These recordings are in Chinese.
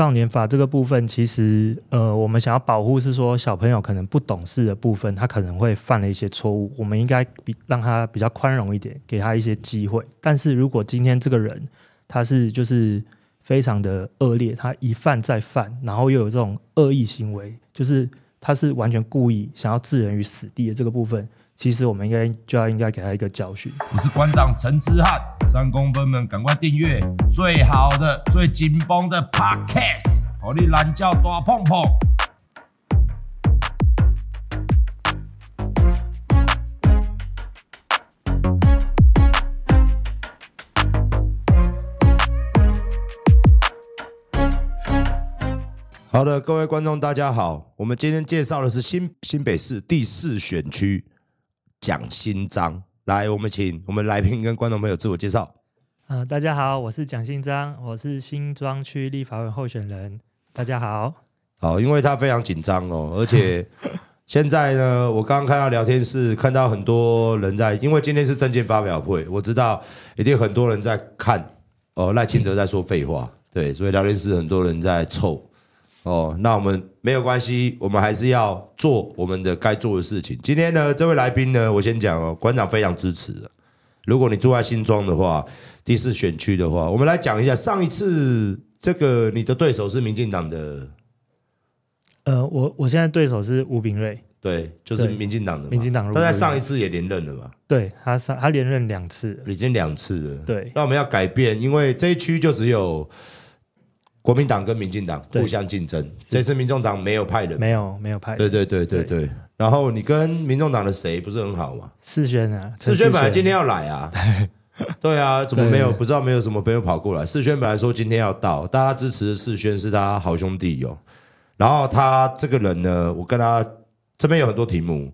少年法这个部分，其实呃，我们想要保护是说小朋友可能不懂事的部分，他可能会犯了一些错误，我们应该比让他比较宽容一点，给他一些机会。但是如果今天这个人他是就是非常的恶劣，他一犯再犯，然后又有这种恶意行为，就是他是完全故意想要置人于死地的这个部分。其实我们应该就要应该给他一个教训。我是馆长陈之汉，三公分们赶快订阅最好的、最紧绷的 Podcast，好你懒觉大碰碰。好的，各位观众，大家好，我们今天介绍的是新新北市第四选区。蒋新章，来，我们请我们来宾跟观众朋友自我介绍。呃，大家好，我是蒋新章，我是新庄区立法委候选人。大家好，好，因为他非常紧张哦，而且 现在呢，我刚刚看到聊天室，看到很多人在，因为今天是证件发表会，我知道一定很多人在看哦，赖清德在说废话，对，所以聊天室很多人在凑。哦，那我们没有关系，我们还是要做我们的该做的事情。今天呢，这位来宾呢，我先讲哦，馆长非常支持的。如果你住在新庄的话，第四选区的话，我们来讲一下上一次这个你的对手是民进党的。呃，我我现在对手是吴炳瑞，对，就是民进党的。民进党，他在上一次也连任了嘛？对，他上他连任两次，已经两次了。对，那我们要改变，因为这一区就只有。国民党跟民进党互相竞争，这次民众党没有派人，没有没有派人，对对对对对，对。然后你跟民众党的谁不是很好吗？世轩啊，世轩本来今天要来啊，对啊，怎么没有？不知道没有什么朋友跑过来。世轩本来说今天要到，大家支持世轩是他好兄弟哟。然后他这个人呢，我跟他这边有很多题目。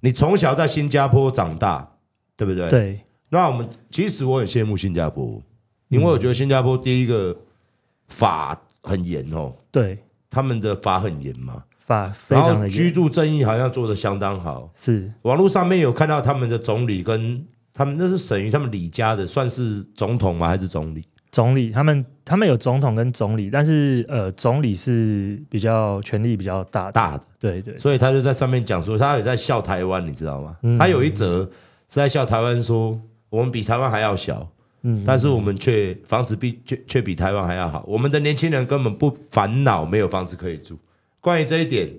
你从小在新加坡长大，对不对？对。那我们其实我很羡慕新加坡，因为我觉得新加坡第一个。法很严哦，对，他们的法很严嘛，法非常的严，居住正义好像做的相当好，是。网络上面有看到他们的总理跟他们那是属于他们李家的，算是总统吗？还是总理？总理，他们他们有总统跟总理，但是呃，总理是比较权力比较大的。大的，对对，所以他就在上面讲说，他有在笑台湾，你知道吗？嗯、他有一则是在笑台湾，说我们比台湾还要小。嗯，但是我们却房子比却却比台湾还要好。我们的年轻人根本不烦恼没有房子可以住。关于这一点，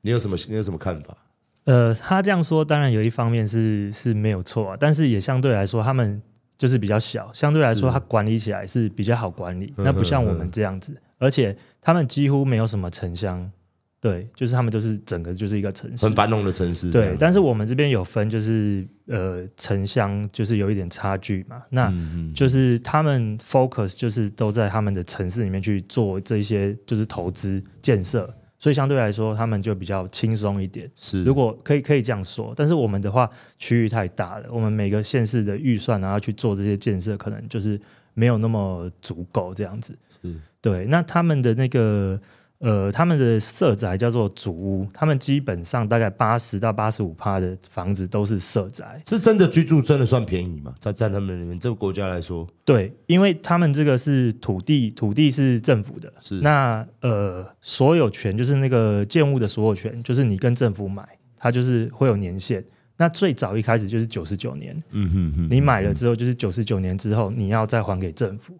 你有什么你有什么看法？呃，他这样说，当然有一方面是是没有错啊，但是也相对来说，他们就是比较小，相对来说，他管理起来是比较好管理。那不像我们这样子，而且他们几乎没有什么城乡。对，就是他们都是整个就是一个城市，很繁荣的城市。对，但是我们这边有分，就是呃城乡，就是有一点差距嘛。那就是他们 focus 就是都在他们的城市里面去做这些就是投资建设，所以相对来说他们就比较轻松一点。是，如果可以可以这样说，但是我们的话区域太大了，我们每个县市的预算然后去做这些建设，可能就是没有那么足够这样子。是，对，那他们的那个。呃，他们的社宅叫做主屋，他们基本上大概八十到八十五趴的房子都是社宅，是真的居住真的算便宜吗？在在他们里面这个国家来说，对，因为他们这个是土地，土地是政府的，是那呃所有权就是那个建物的所有权，就是你跟政府买，它就是会有年限。那最早一开始就是九十九年，嗯哼哼，你买了之后就是九十九年之后你要再还给政府。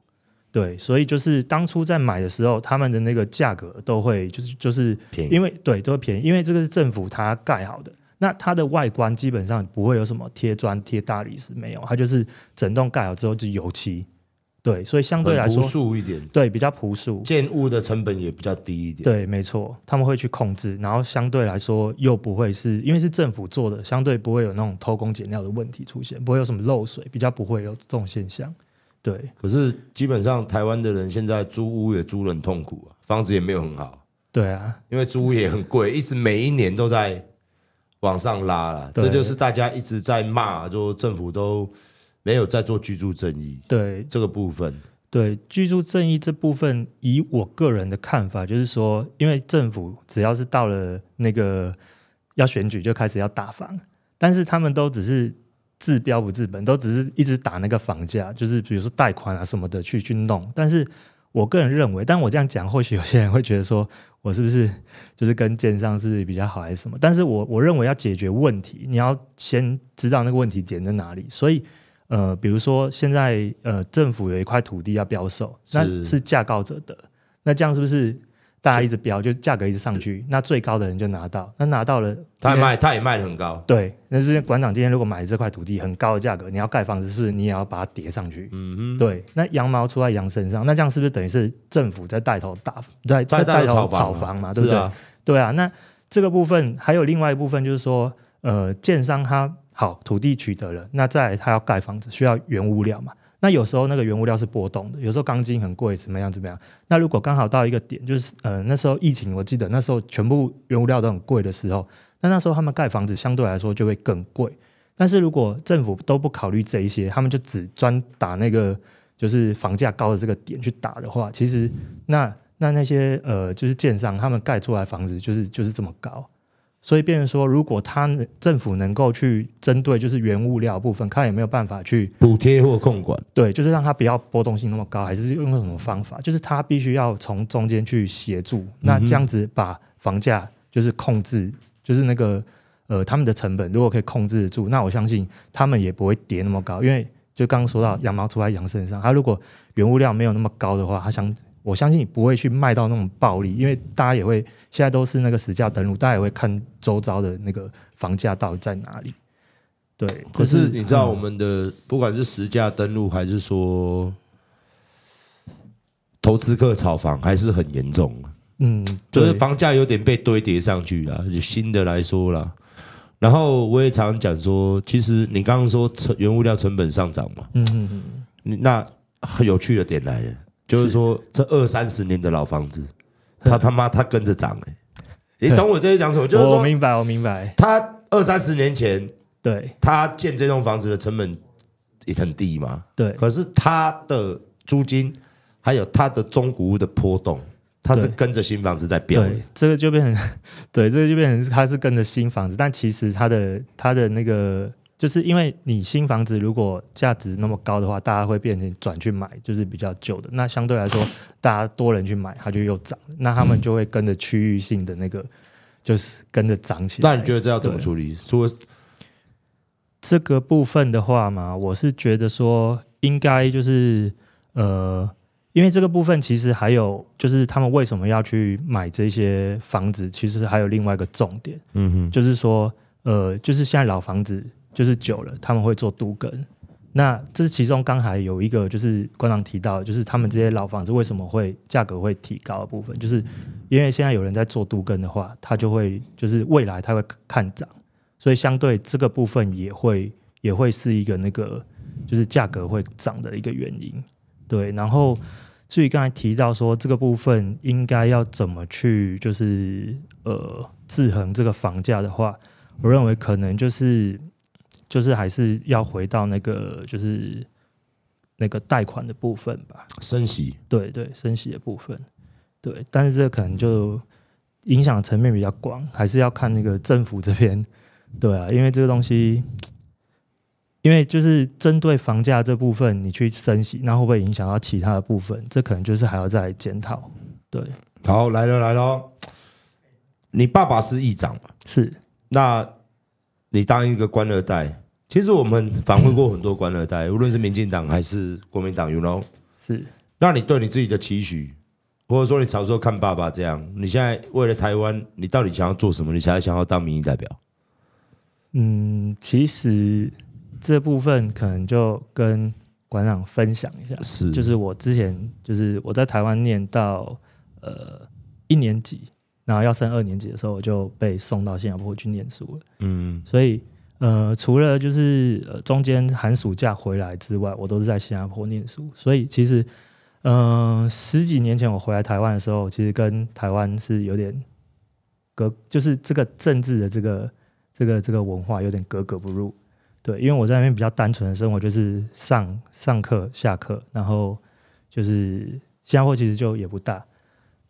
对，所以就是当初在买的时候，他们的那个价格都会就是就是便宜，因为对都会便宜，因为这个是政府它盖好的，那它的外观基本上不会有什么贴砖贴大理石，没有，它就是整栋盖好之后就油漆，对，所以相对来说朴素一点，对，比较朴素，建物的成本也比较低一点，对，没错，他们会去控制，然后相对来说又不会是因为是政府做的，相对不会有那种偷工减料的问题出现，不会有什么漏水，比较不会有这种现象。对，可是基本上台湾的人现在租屋也租得很痛苦啊，房子也没有很好。对啊，因为租屋也很贵，一直每一年都在往上拉了，这就是大家一直在骂，说政府都没有在做居住正义。对这个部分，对居住正义这部分，以我个人的看法，就是说，因为政府只要是到了那个要选举，就开始要打房，但是他们都只是。治标不治本，都只是一直打那个房价，就是比如说贷款啊什么的去去弄。但是我个人认为，但我这样讲，或许有些人会觉得说我是不是就是跟建商是不是比较好，还是什么？但是我我认为要解决问题，你要先知道那个问题点在哪里。所以，呃，比如说现在呃政府有一块土地要标售，那是价高者得，那这样是不是？大家一直标，就价格一直上去，那最高的人就拿到。那拿到了，他也卖，他也卖的很高。对，那是馆长今天如果买这块土地很高的价格，你要盖房子，是不是你也要把它叠上去？嗯哼。对，那羊毛出在羊身上，那这样是不是等于是政府在带头打，在在带头炒房嘛？对不对？啊对啊。那这个部分还有另外一部分，就是说，呃，建商他好土地取得了，那再来他要盖房子，需要原物料嘛？那有时候那个原物料是波动的，有时候钢筋很贵，怎么样怎么样？那如果刚好到一个点，就是呃那时候疫情，我记得那时候全部原物料都很贵的时候，那那时候他们盖房子相对来说就会更贵。但是如果政府都不考虑这一些，他们就只专打那个就是房价高的这个点去打的话，其实那那那些呃就是建商他们盖出来房子就是就是这么高。所以变成说，如果他政府能够去针对就是原物料部分，看有没有办法去补贴或控管，对，就是让它不要波动性那么高，还是用什么方法？就是他必须要从中间去协助，那这样子把房价就是控制，就是那个呃他们的成本如果可以控制得住，那我相信他们也不会跌那么高，因为就刚刚说到羊毛出在羊身上，他如果原物料没有那么高的话，他想。我相信你不会去卖到那种暴利，因为大家也会现在都是那个实价登录，大家也会看周遭的那个房价到底在哪里。对，可是你知道我们的、嗯、不管是实价登录还是说投资客炒房还是很严重。嗯，就是房价有点被堆叠上去了，就新的来说了。然后我也常常讲说，其实你刚刚说成原物料成本上涨嘛，嗯嗯嗯，那很有趣的点来了。就是说，这二三十年的老房子，他他妈他跟着涨哎！你懂我这些讲什么？就是说，我明白，我明白。他二三十年前，对，他建这栋房子的成本也很低嘛，对。可是他的租金还有他的中古屋的波动，他是跟着新房子在飙。对，这个就变成，对，这个就变成他是跟着新房子，但其实他的他的那个。就是因为你新房子如果价值那么高的话，大家会变成转去买，就是比较旧的。那相对来说，大家多人去买，它就又涨。那他们就会跟着区域性的那个，就是跟着涨起来。那你觉得这要怎么处理？说这个部分的话嘛，我是觉得说应该就是呃，因为这个部分其实还有就是他们为什么要去买这些房子，其实还有另外一个重点。嗯哼，就是说呃，就是现在老房子。就是久了，他们会做都更。那这是其中刚才有一个，就是馆长提到，就是他们这些老房子为什么会价格会提高的部分，就是因为现在有人在做都更的话，他就会就是未来他会看涨，所以相对这个部分也会也会是一个那个就是价格会涨的一个原因。对，然后至于刚才提到说这个部分应该要怎么去就是呃制衡这个房价的话，我认为可能就是。就是还是要回到那个，就是那个贷款的部分吧。升息，对对，升息的部分，对。但是这可能就影响层面比较广，还是要看那个政府这边，对啊，因为这个东西，因为就是针对房价这部分，你去升息，那会不会影响到其他的部分？这可能就是还要再检讨。对，好，来了来了，你爸爸是议长是那。你当一个官二代，其实我们访问过很多官二代，无论是民进党还是国民党，you know，是。那你对你自己的期许，或者说你小时候看爸爸这样，你现在为了台湾，你到底想要做什么？你才想要当民意代表？嗯，其实这部分可能就跟馆长分享一下，是，就是我之前就是我在台湾念到呃一年级。然后要升二年级的时候，我就被送到新加坡去念书了。嗯，所以呃，除了就是呃中间寒暑假回来之外，我都是在新加坡念书。所以其实，嗯、呃，十几年前我回来台湾的时候，其实跟台湾是有点隔，就是这个政治的这个这个这个文化有点格格不入。对，因为我在那边比较单纯的生活，就是上上课、下课，然后就是新加坡其实就也不大。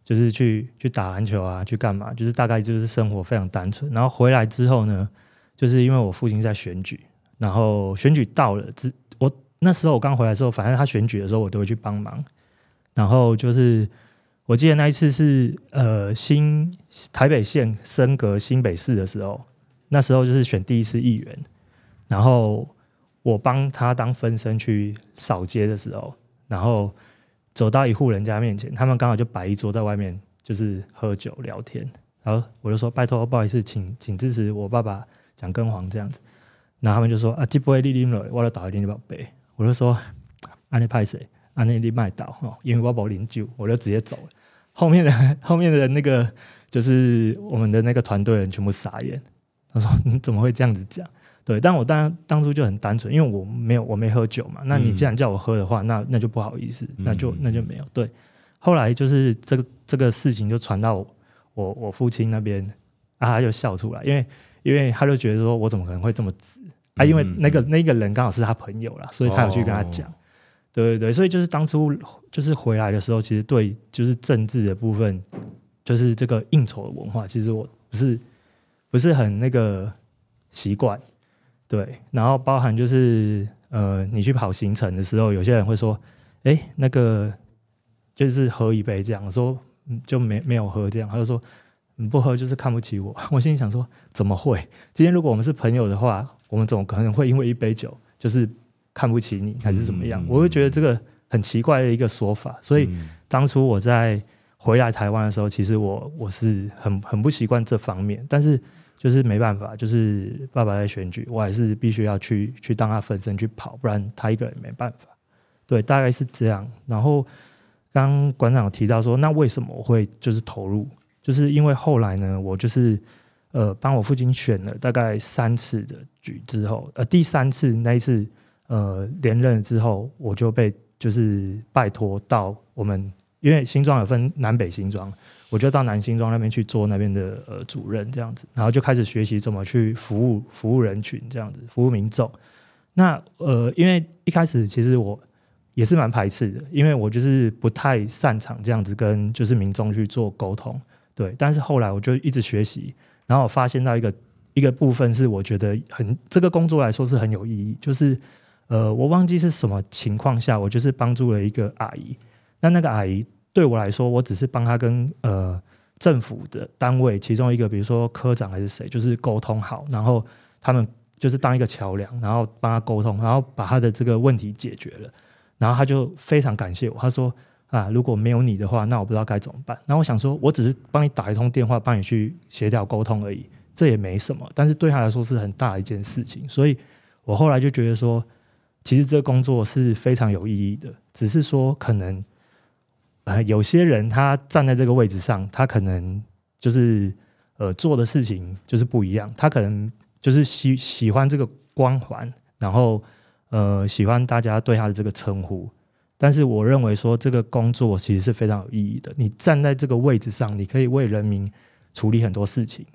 就是去去打篮球啊，去干嘛？就是大概就是生活非常单纯。然后回来之后呢，就是因为我父亲在选举，然后选举到了，之我那时候我刚回来的时候，反正他选举的时候我都会去帮忙。然后就是我记得那一次是呃新台北县升格新北市的时候，那时候就是选第一次议员，然后我帮他当分身去扫街的时候，然后走到一户人家面前，他们刚好就摆一桌在外面，就是喝酒聊天，然后我就说拜托不好意思，请请支持我爸爸蒋根黄这样子，然后他们就说啊，这不会你啉了，我来倒一点你宝贝，我就说安尼拍谁？啊，那里卖倒哈，因为我没饮酒，我就直接走了。后面的后面的那个就是我们的那个团队人全部傻眼。他说：“你怎么会这样子讲？”对，但我当当初就很单纯，因为我没有我没喝酒嘛。那你既然叫我喝的话，那那就不好意思，那就那就没有。对，后来就是这个这个事情就传到我我，我父亲那边，啊，他就笑出来，因为因为他就觉得说我怎么可能会这么直啊？因为那个那个人刚好是他朋友啦，所以他有去跟他讲。对对对，所以就是当初就是回来的时候，其实对就是政治的部分，就是这个应酬的文化，其实我不是不是很那个习惯。对，然后包含就是呃，你去跑行程的时候，有些人会说，哎，那个就是喝一杯这样，说就没没有喝这样，他就说你不喝就是看不起我。我心里想说，怎么会？今天如果我们是朋友的话，我们总可能会因为一杯酒就是。看不起你还是怎么样？我会觉得这个很奇怪的一个说法。所以当初我在回来台湾的时候，其实我我是很很不习惯这方面。但是就是没办法，就是爸爸在选举，我还是必须要去去当他分身去跑，不然他一个人没办法。对，大概是这样。然后刚馆长提到说，那为什么我会就是投入？就是因为后来呢，我就是呃帮我父亲选了大概三次的举之后，呃第三次那一次。呃，连任之后，我就被就是拜托到我们，因为新庄有分南北新庄，我就到南新庄那边去做那边的呃主任这样子，然后就开始学习怎么去服务服务人群这样子，服务民众。那呃，因为一开始其实我也是蛮排斥的，因为我就是不太擅长这样子跟就是民众去做沟通，对。但是后来我就一直学习，然后我发现到一个一个部分是我觉得很这个工作来说是很有意义，就是。呃，我忘记是什么情况下，我就是帮助了一个阿姨。那那个阿姨对我来说，我只是帮他跟呃政府的单位其中一个，比如说科长还是谁，就是沟通好，然后他们就是当一个桥梁，然后帮他沟通，然后把他的这个问题解决了。然后他就非常感谢我，他说啊，如果没有你的话，那我不知道该怎么办。那我想说，我只是帮你打一通电话，帮你去协调沟通而已，这也没什么。但是对他来说是很大一件事情，所以我后来就觉得说。其实这个工作是非常有意义的，只是说可能，呃，有些人他站在这个位置上，他可能就是呃做的事情就是不一样，他可能就是喜喜欢这个光环，然后呃喜欢大家对他的这个称呼，但是我认为说这个工作其实是非常有意义的。你站在这个位置上，你可以为人民处理很多事情，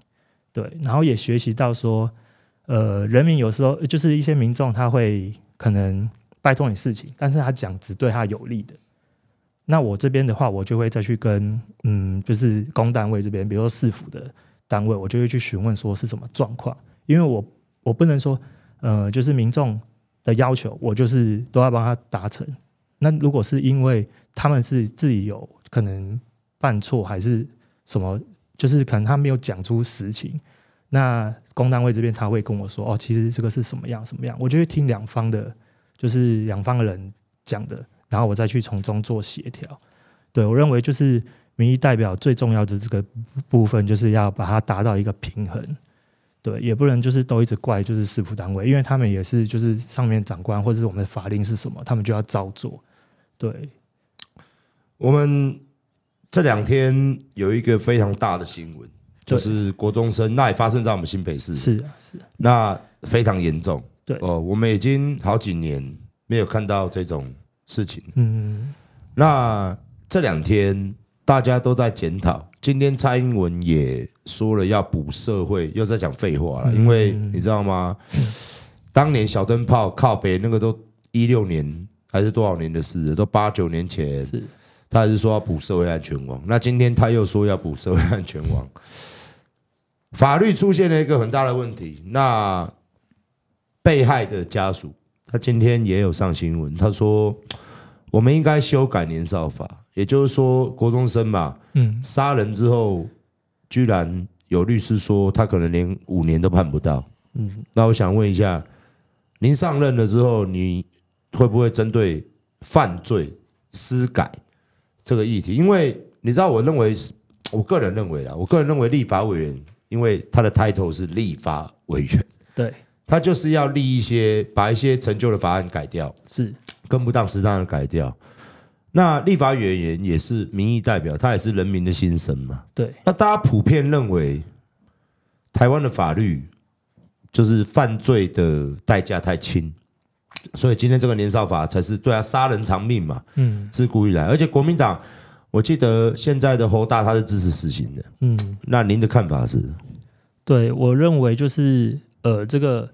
对，然后也学习到说，呃，人民有时候就是一些民众他会。可能拜托你事情，但是他讲只对他有利的。那我这边的话，我就会再去跟嗯，就是公单位这边，比如说市府的单位，我就会去询问说是什么状况。因为我我不能说呃，就是民众的要求，我就是都要帮他达成。那如果是因为他们是自己有可能犯错，还是什么，就是可能他没有讲出实情。那公单位这边他会跟我说：“哦，其实这个是什么样什么样？”我就会听两方的，就是两方的人讲的，然后我再去从中做协调。对，我认为就是民意代表最重要的这个部分，就是要把它达到一个平衡。对，也不能就是都一直怪就是市府单位，因为他们也是就是上面长官或者是我们的法令是什么，他们就要照做。对，我们这两天有一个非常大的新闻。就是国中生，那也发生在我们新北市，是啊，是啊，那非常严重。对哦，我们已经好几年没有看到这种事情。嗯，那这两天大家都在检讨，今天蔡英文也说了要补社会，又在讲废话了。因为你知道吗？当年小灯泡靠北那个都一六年还是多少年的事，都八九年前，是他还是说要补社会安全网。那今天他又说要补社会安全网。法律出现了一个很大的问题，那被害的家属，他今天也有上新闻，他说：“我们应该修改年少法，也就是说，国中生嘛，嗯，杀人之后，居然有律师说他可能连五年都判不到。嗯，那我想问一下，您上任了之后，你会不会针对犯罪施改这个议题？因为你知道，我认为，我个人认为啦，我个人认为立法委员，因为他的 title 是立法委员，对，他就是要立一些，把一些陈旧的法案改掉，是。跟不当适当的改掉，那立法委员也是民意代表，他也是人民的心声嘛。对，那大家普遍认为，台湾的法律就是犯罪的代价太轻，所以今天这个年少法才是对啊，杀人偿命嘛。嗯，自古以来，而且国民党，我记得现在的侯大他是支持死刑的。嗯，那您的看法是？对，我认为就是呃，这个。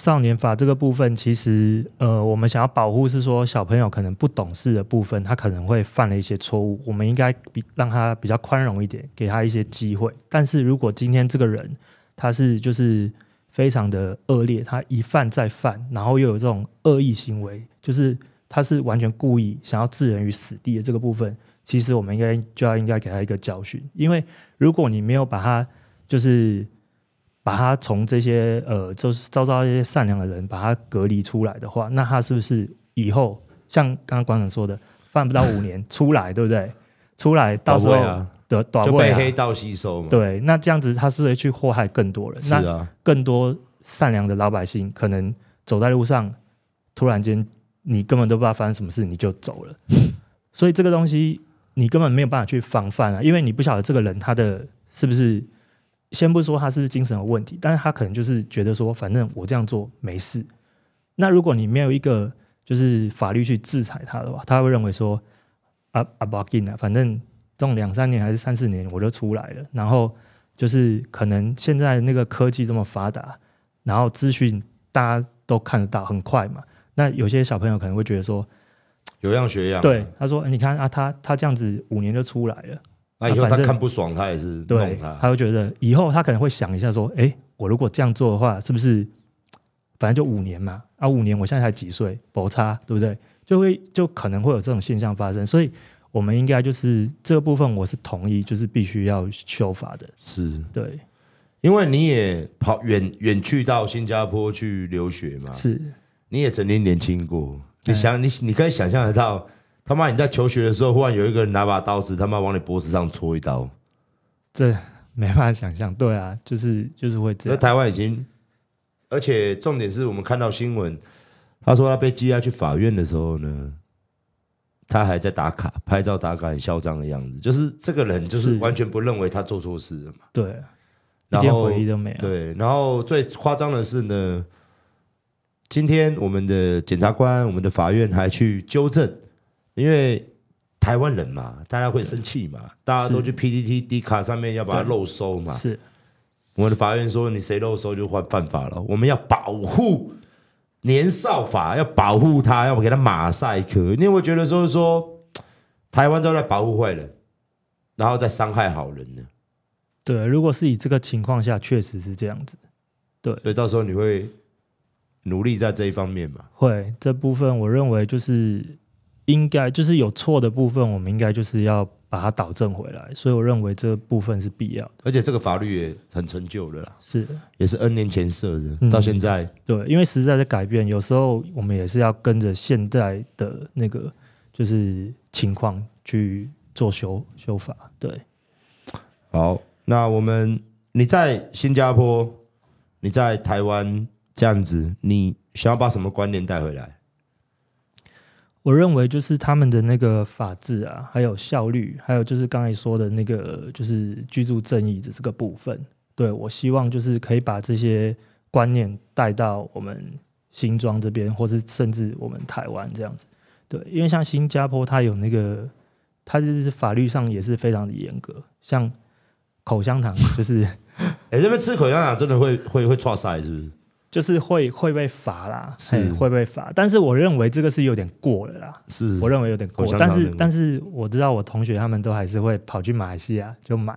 少年法这个部分，其实呃，我们想要保护是说小朋友可能不懂事的部分，他可能会犯了一些错误，我们应该比让他比较宽容一点，给他一些机会。但是如果今天这个人他是就是非常的恶劣，他一犯再犯，然后又有这种恶意行为，就是他是完全故意想要置人于死地的这个部分，其实我们应该就要应该给他一个教训，因为如果你没有把他就是。把他从这些呃，就是招招一些善良的人，把他隔离出来的话，那他是不是以后像刚刚馆长说的，犯不到五年出来，对不对？出来到时候的就被黑道吸收嘛。对，那这样子他是不是去祸害更多人？是啊，那更多善良的老百姓可能走在路上，突然间你根本都不知道发生什么事，你就走了。所以这个东西你根本没有办法去防范啊，因为你不晓得这个人他的是不是。先不说他是不是精神有问题，但是他可能就是觉得说，反正我这样做没事。那如果你没有一个就是法律去制裁他的话，他会认为说，啊啊不要紧啊，反正这种两三年还是三四年我就出来了。然后就是可能现在那个科技这么发达，然后资讯大家都看得到，很快嘛。那有些小朋友可能会觉得说，有样学样。对，他说，你看啊，他他这样子五年就出来了。那以后他看不爽，他也是弄他。他会觉得以后他可能会想一下，说：“哎，我如果这样做的话，是不是反正就五年嘛？啊，五年，我现在才几岁，不差，对不对？就会就可能会有这种现象发生。所以，我们应该就是这个部分，我是同意，就是必须要修法的。是对，因为你也跑远远去到新加坡去留学嘛，是，你也曾经年轻过，你想，你你可以想象得到。他妈！你在求学的时候，忽然有一个人拿把刀子，他妈往你脖子上戳一刀，这没办法想象。对啊，就是就是会这样。在台湾已经，而且重点是我们看到新闻，他说他被羁押去法院的时候呢，他还在打卡拍照打卡，很嚣张的样子。就是这个人就是完全不认为他做错事了嘛。对，然后一点回忆都没有。对，然后最夸张的是呢，今天我们的检察官、我们的法院还去纠正。因为台湾人嘛，大家会生气嘛，大家都去 PTT、D 卡上面要把它漏收嘛。是，我们的法院说，你谁漏收就犯犯法了。我们要保护年少法，要保护他，要给他马赛克。你有没有觉得说说台湾都在保护坏人，然后再伤害好人呢？对，如果是以这个情况下，确实是这样子。对，所以到时候你会努力在这一方面嘛？会，这部分我认为就是。应该就是有错的部分，我们应该就是要把它导正回来。所以我认为这部分是必要的，而且这个法律也很陈旧的啦，是也是 N 年前设的，到现在、嗯、对，因为时代在改变，有时候我们也是要跟着现在的那个就是情况去做修修法。对，好，那我们你在新加坡，你在台湾这样子，你想要把什么观念带回来？我认为就是他们的那个法治啊，还有效率，还有就是刚才说的那个就是居住正义的这个部分，对，我希望就是可以把这些观念带到我们新庄这边，或是甚至我们台湾这样子。对，因为像新加坡，它有那个，它就是法律上也是非常的严格，像口香糖，就是，哎，这边吃口香糖真的会会会剉赛，是不是？就是会会被罚啦，是。会被罚，但是我认为这个是有点过了啦，是。我认为有点过，但是但是我知道我同学他们都还是会跑去马来西亚就买，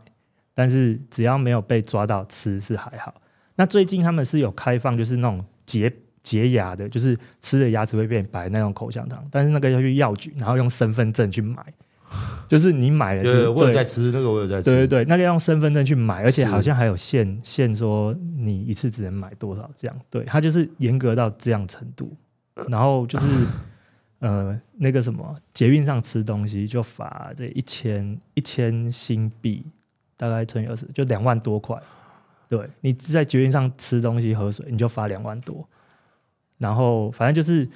但是只要没有被抓到吃是还好。那最近他们是有开放，就是那种洁洁牙的，就是吃的牙齿会变白那种口香糖，但是那个要去药局，然后用身份证去买，就是你买了，对，我有在吃那个，我有在吃，对对对，那个要用身份证去买，而且好像还有限限说你一次只能买多少这样，对，它就是严格到这样程度，然后就是 呃那个什么捷运上吃东西就罚这一千一千新币，大概乘以二十就两万多块。对，你在捷运上吃东西喝水，你就罚两万多。然后反正就是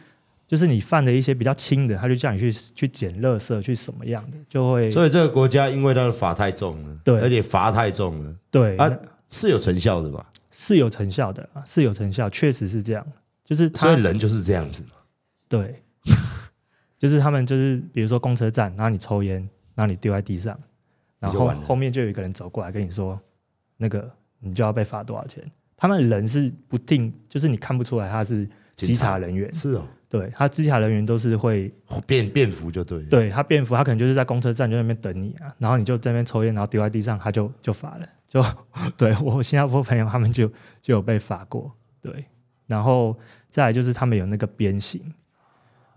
就是你犯了一些比较轻的，他就叫你去去捡垃圾，去什么样的就会。所以这个国家因为它的罚太重了，对，而且罚太重了，对啊，是有成效的吧？是有成效的，是有成效，确实是这样。就是他所以人就是这样子嘛。对，就是他们就是比如说公车站，然后你抽烟，然后你丢在地上，然后后面就有一个人走过来跟你说那个。你就要被罚多少钱？他们人是不定，就是你看不出来他是稽查人员。是哦，对，他稽查人员都是会变便服就对。对他便服，他可能就是在公车站就在那边等你啊，然后你就在那边抽烟，然后丢在地上，他就就罚了。就对我新加坡朋友他们就就有被罚过。对，然后再来就是他们有那个鞭刑。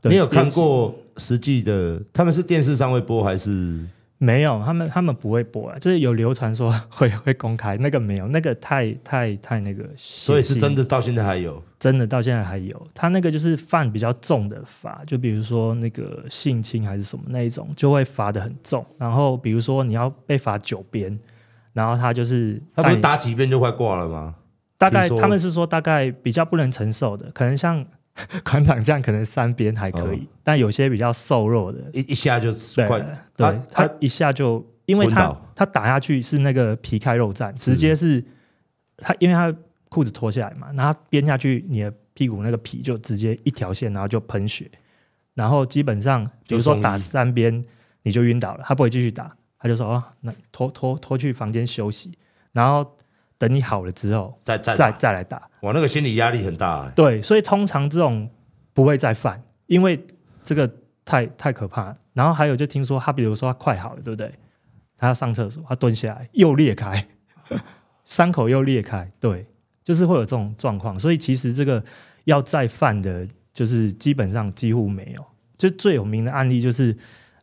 你有看过实际的？他们是电视上会播还是？没有，他们他们不会播啊，就是有流传说会会公开，那个没有，那个太太太那个，所以是真的到现在还有，真的到现在还有，他那个就是犯比较重的罚，就比如说那个性侵还是什么那一种，就会罚的很重。然后比如说你要被罚九鞭，然后他就是他不是打几鞭就快挂了吗？大概他们是说大概比较不能承受的，可能像。馆长这样可能三鞭还可以，哦，但有些比较瘦弱的，一一下就快，对，他，他，一下就，因为他他打下去是那个皮开肉绽，直接是他，因为他裤子脱下来嘛，然后他鞭下去，你的屁股那个皮就直接一条线，然后就喷血，然后基本上比如说打三鞭你就晕倒了，他不会继续打，他就说哦，那拖拖拖去房间休息，然后。等你好了之后，再再再再来打，哇，那个心理压力很大欸。对，所以通常这种不会再犯，因为这个太太可怕。然后还有，就听说他，比如说他快好了，对不对？他要上厕所，他蹲下来又裂开，伤口又裂开，对，就是会有这种状况。所以其实这个要再犯的，就是基本上几乎没有。就最有名的案例就是。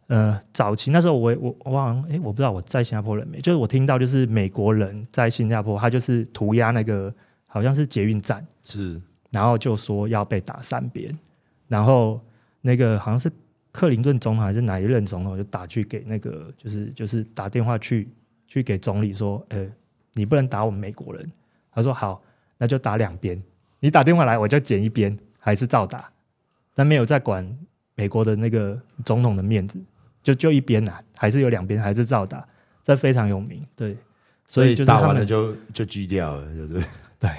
呃，早期那时候我我我好像哎，我不知道我在新加坡人没，就是我听到就是美国人在新加坡，他就是涂鸦那个好像是捷运站是，然后就说要被打三鞭，然后那个好像是克林顿总统还是哪一任总统就打去给那个就是就是打电话去去给总理说，呃，你不能打我们美国人，他说好，那就打两边，你打电话来我就剪一边，还是照打，但没有在管美国的那个总统的面子。就就一边呐、啊，还是有两边，还是照打，这非常有名。对，所以就是打完了就就锯掉了，对不 对？对，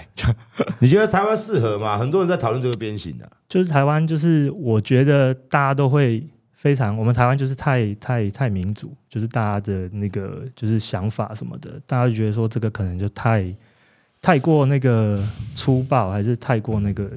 你觉得台湾适合吗？很多人在讨论这个鞭刑的，就是台湾，就是我觉得大家都会非常，我们台湾就是太太太民主，就是大家的那个就是想法什么的，大家就觉得说这个可能就太太过那个粗暴，还是太过那个。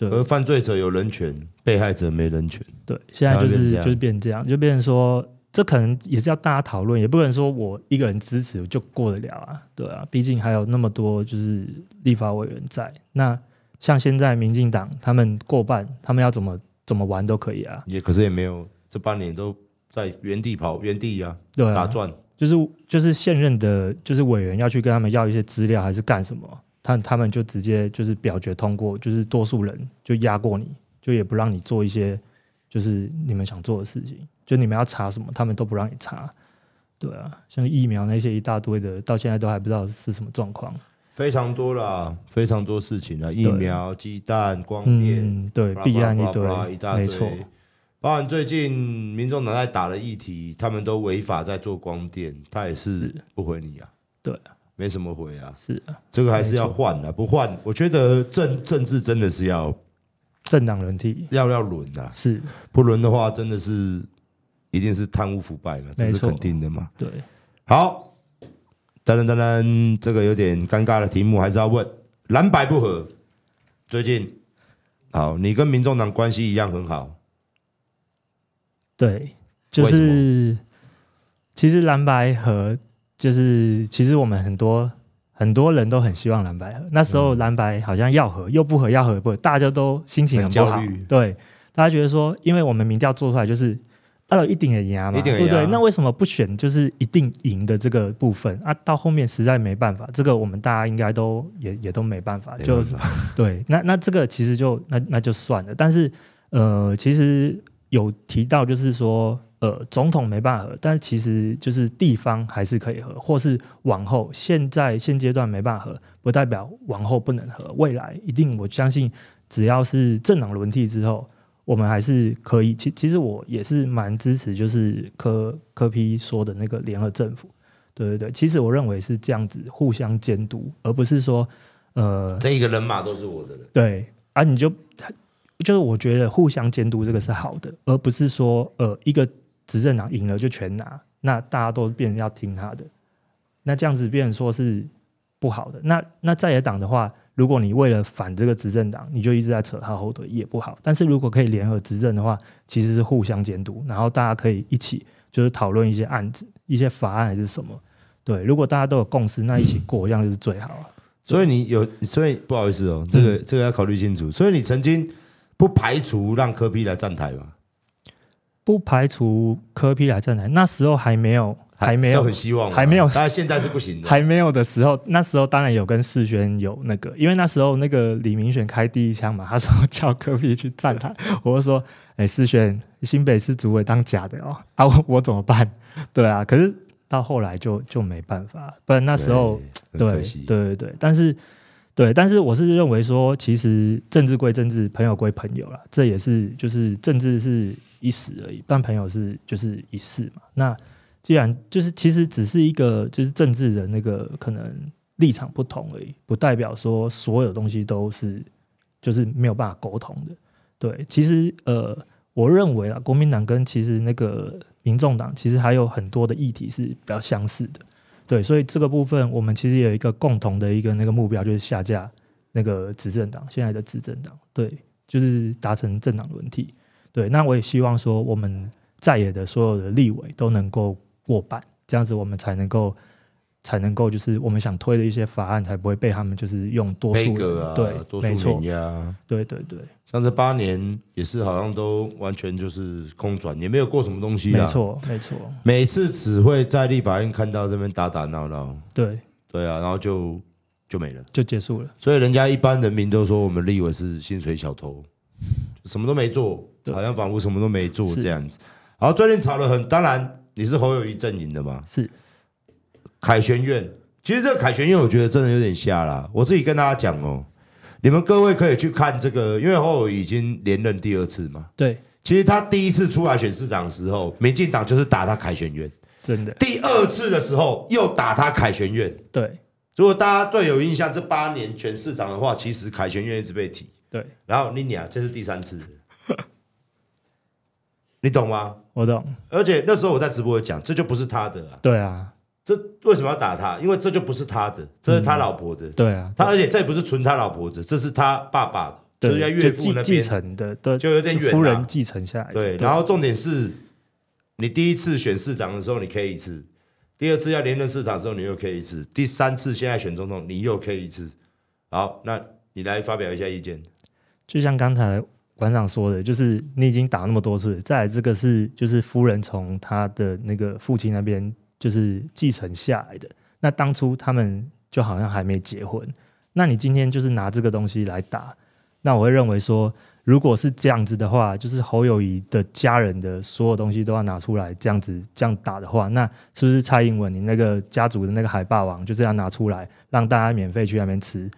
而犯罪者有人权，被害者没人权。对，现在就是就是变这样，就变成说，这可能也是要大家讨论，也不能说我一个人支持就过得了啊，对啊，毕竟还有那么多就是立法委员在。那像现在民进党他们过半，他们要怎么怎么玩都可以啊。也可是也没有，这半年都在原地跑，原地啊，对啊，打转。就是就是现任的，就是委员要去跟他们要一些资料，还是干什么？他他们就直接就是表决通过，就是多数人就压过你，就也不让你做一些就是你们想做的事情，就你们要查什么，他们都不让你查。对啊，像疫苗那些一大堆的，到现在都还不知道是什么状况。非常多啦，非常多事情啊，疫苗、鸡蛋、光电，嗯、对，必案一堆，一大堆。没错，包含最近民众党在打的议题，他们都违法在做光电，他也是不回你啊。对。没什么回啊，是啊，这个还是要换的，不换，我觉得政政治真的是要政党轮替，要要轮的，是。不轮的话，真的是一定是贪污腐败嘛，这是肯定的嘛。对，好，当然当然，这个有点尴尬的题目，还是要问。蓝白不合。最近，好，你跟民众党关系一样很好，对，就是其实蓝白合。就是其实我们很多很多人都很希望蓝白合。那时候蓝白好像要合又不合，要合不合，大家都心情很不好。对，大家觉得说，因为我们民调做出来就是。他有一定的赢嘛，对不对？那为什么不选就是一定赢的这个部分啊？到后面实在没办法，这个我们大家应该都也也都没办法，就是对。那那这个其实就那那就算了。但是呃，其实有提到就是说呃，总统没办法合，但是其实就是地方还是可以合，或是往后现在现阶段没办法合，不代表往后不能合。未来一定，我相信只要是政党轮替之后。我们还是可以，其其实我也是蛮支持，就是柯柯批说的那个联合政府，对对对，其实我认为是这样子互相监督，而不是说呃这一个人马都是我的人，对啊，你就就是我觉得互相监督这个是好的，而不是说呃一个执政党赢了就全拿，那大家都变成要听他的，那这样子变成说是不好的，那那在野党的话。如果你为了反这个执政党，你就一直在扯他后腿，也不好。但是如果可以联合执政的话，其实是互相监督，然后大家可以一起就是讨论一些案子、一些法案还是什么。对，如果大家都有共识，那一起过这样就是最好了。所以你有，所以不好意思哦，这个、嗯、这个要考虑清楚。所以你曾经不排除让柯批来站台吗？不排除柯 P 来站台，那时候还没有。还没有很希望，还没有，但现在是不行的。还没有的时候，那时候当然有跟世轩有那个，因为那时候那个李明选开第一枪嘛，他说叫柯 P 去站台，我就说，哎、欸，世轩，新北市主委当假的哦，啊我，我怎么办？对啊，可是到后来就就没办法，不然那时候对对对对，但是对，但是我是认为说，其实政治归政治，朋友归朋友啦，这也是就是政治是一时而已，但朋友是就是一世嘛，那。既然就是其实只是一个就是政治的那个可能立场不同而已，不代表说所有东西都是就是没有办法沟通的。对，其实呃，我认为啊，国民党跟其实那个民众党其实还有很多的议题是比较相似的。对，所以这个部分我们其实有一个共同的一个那个目标，就是下架那个执政党，现在的执政党，对，就是达成政党轮替。对，那我也希望说我们在野的所有的立委都能够。过半，这样子我们才能够，才能够就是我们想推的一些法案，才不会被他们就是用多数人、啊、对多数碾压。对对对，像这八年也是好像都完全就是空转，也没有过什么东西、啊。没错没错，每次只会在立法院看到这边打打闹闹。对对啊，然后就就没了，就结束了。所以人家一般人民都说我们立委是薪水小偷，什么都没做，好像仿佛什么都没做这样子。好，最近吵得很，当然。你是侯友谊阵营的嘛？是凯旋院，其实这个凯旋院，我觉得真的有点瞎啦。我自己跟大家讲哦，你们各位可以去看这个，因为侯友宜已经连任第二次嘛。对，其实他第一次出来选市长的时候，民进党就是打他凯旋院，真的。第二次的时候又打他凯旋院，对。如果大家对有印象，这八年选市长的话，其实凯旋院一直被提。对。然后妮妮啊，这是第三次。你懂吗？我懂。而且那时候我在直播讲，这就不是他的啊。对啊。这为什么要打他？因为这就不是他的，这是他老婆的。嗯、对啊。他而且这也不是纯他老婆的，这是他爸爸的，对就是岳父那边继承的，对，就有点远、啊。夫人继承下来。对。然后重点是，你第一次选市长的时候你可以一次，第二次要连任市长的时候你又可以一次，第三次现在选总统你又可以一次。好，那你来发表一下意见。就像刚才。馆长说的，就是你已经打那么多次，再来这个是就是夫人从他的那个父亲那边就是继承下来的。那当初他们就好像还没结婚，那你今天就是拿这个东西来打，那我会认为说，如果是这样子的话，就是侯友谊的家人的所有东西都要拿出来这样子这样打的话，那是不是蔡英文你那个家族的那个海霸王就这样拿出来让大家免费去那边吃？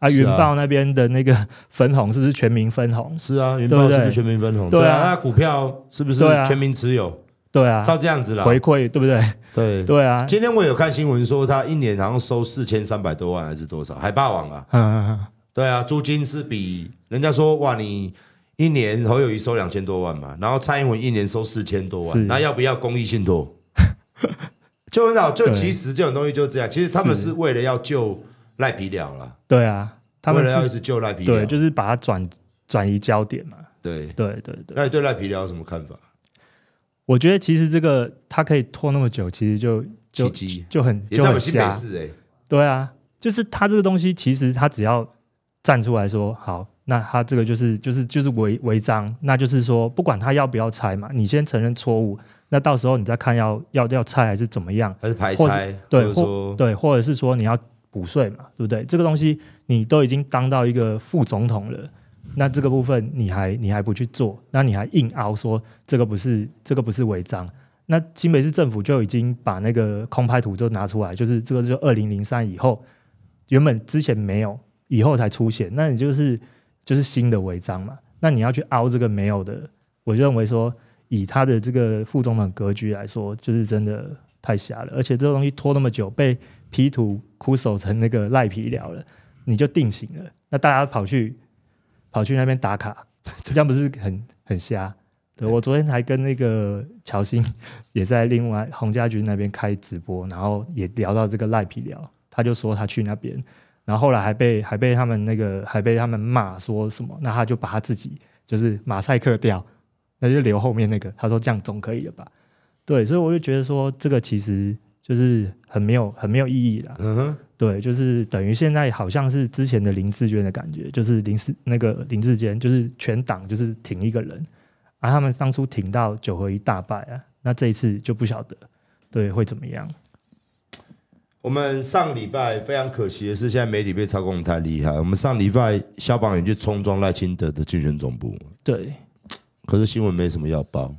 啊，云豹那边的那个分红是不是全民分红？是啊，云豹是不是全民分红？对啊，那股票是不是全民持有？对啊，照这样子啦，回馈对不对？对对啊。今天我有看新闻说，他一年好像收四千三百多万还是多少？海霸王啊，嗯嗯嗯，对啊，租金是比人家说哇，你一年侯友谊收两千多万嘛，然后蔡英文一年收四千多万，那要不要公益信托？就很好，就其实这种东西就这样，其实他们是为了要救。赖皮了了，对啊，他们为了要一直救赖皮，对，就是把它转转移焦点嘛。对对对对。那你对赖皮聊有什么看法？我觉得其实这个他可以拖那么久，其实就就就很就很瞎。哎，对啊，就是他这个东西，其实他只要站出来说好，那他这个就是就是就是违违章，那就是说不管他要不要拆嘛，你先承认错误，那到时候你再看要要要拆还是怎么样，还是排拆，对，或对，或者是说你要补税嘛，对不对？这个东西你都已经当到一个副总统了，那这个部分你还你还不去做，那你还硬凹说这个不是这个不是违章。那新北市政府就已经把那个空拍图就拿出来，就是这个就二零零三以后，原本之前没有，以后才出现，那你就是就是新的违章嘛。那你要去凹这个没有的，我认为说，以他的这个副总统格局来说，就是真的太瞎了。而且这个东西拖那么久，被 P 图枯守成那个赖皮聊了，你就定型了。那大家跑去跑去那边打卡，这样不是很很瞎？我昨天还跟那个乔欣也在另外洪家军那边开直播，然后也聊到这个赖皮聊，他就说他去那边，然后后来还被还被他们那个还被他们骂说什么，那他就把他自己就是马赛克掉，那就留后面那个，他说这样总可以了吧？对，所以我就觉得说这个其实就是很没有很没有意义啦。嗯哼，对，就是等于现在好像是之前的林志娟的感觉，就是林志那个林志坚就是全党就是挺一个人。而、啊、他们当初挺到九合一大败啊，那这一次就不晓得，对会怎么样？我们上礼拜非常可惜的是，现在媒体被操控太厉害。我们上礼拜消防员去冲撞赖清德的竞选总部，对，可是新闻没什么要报。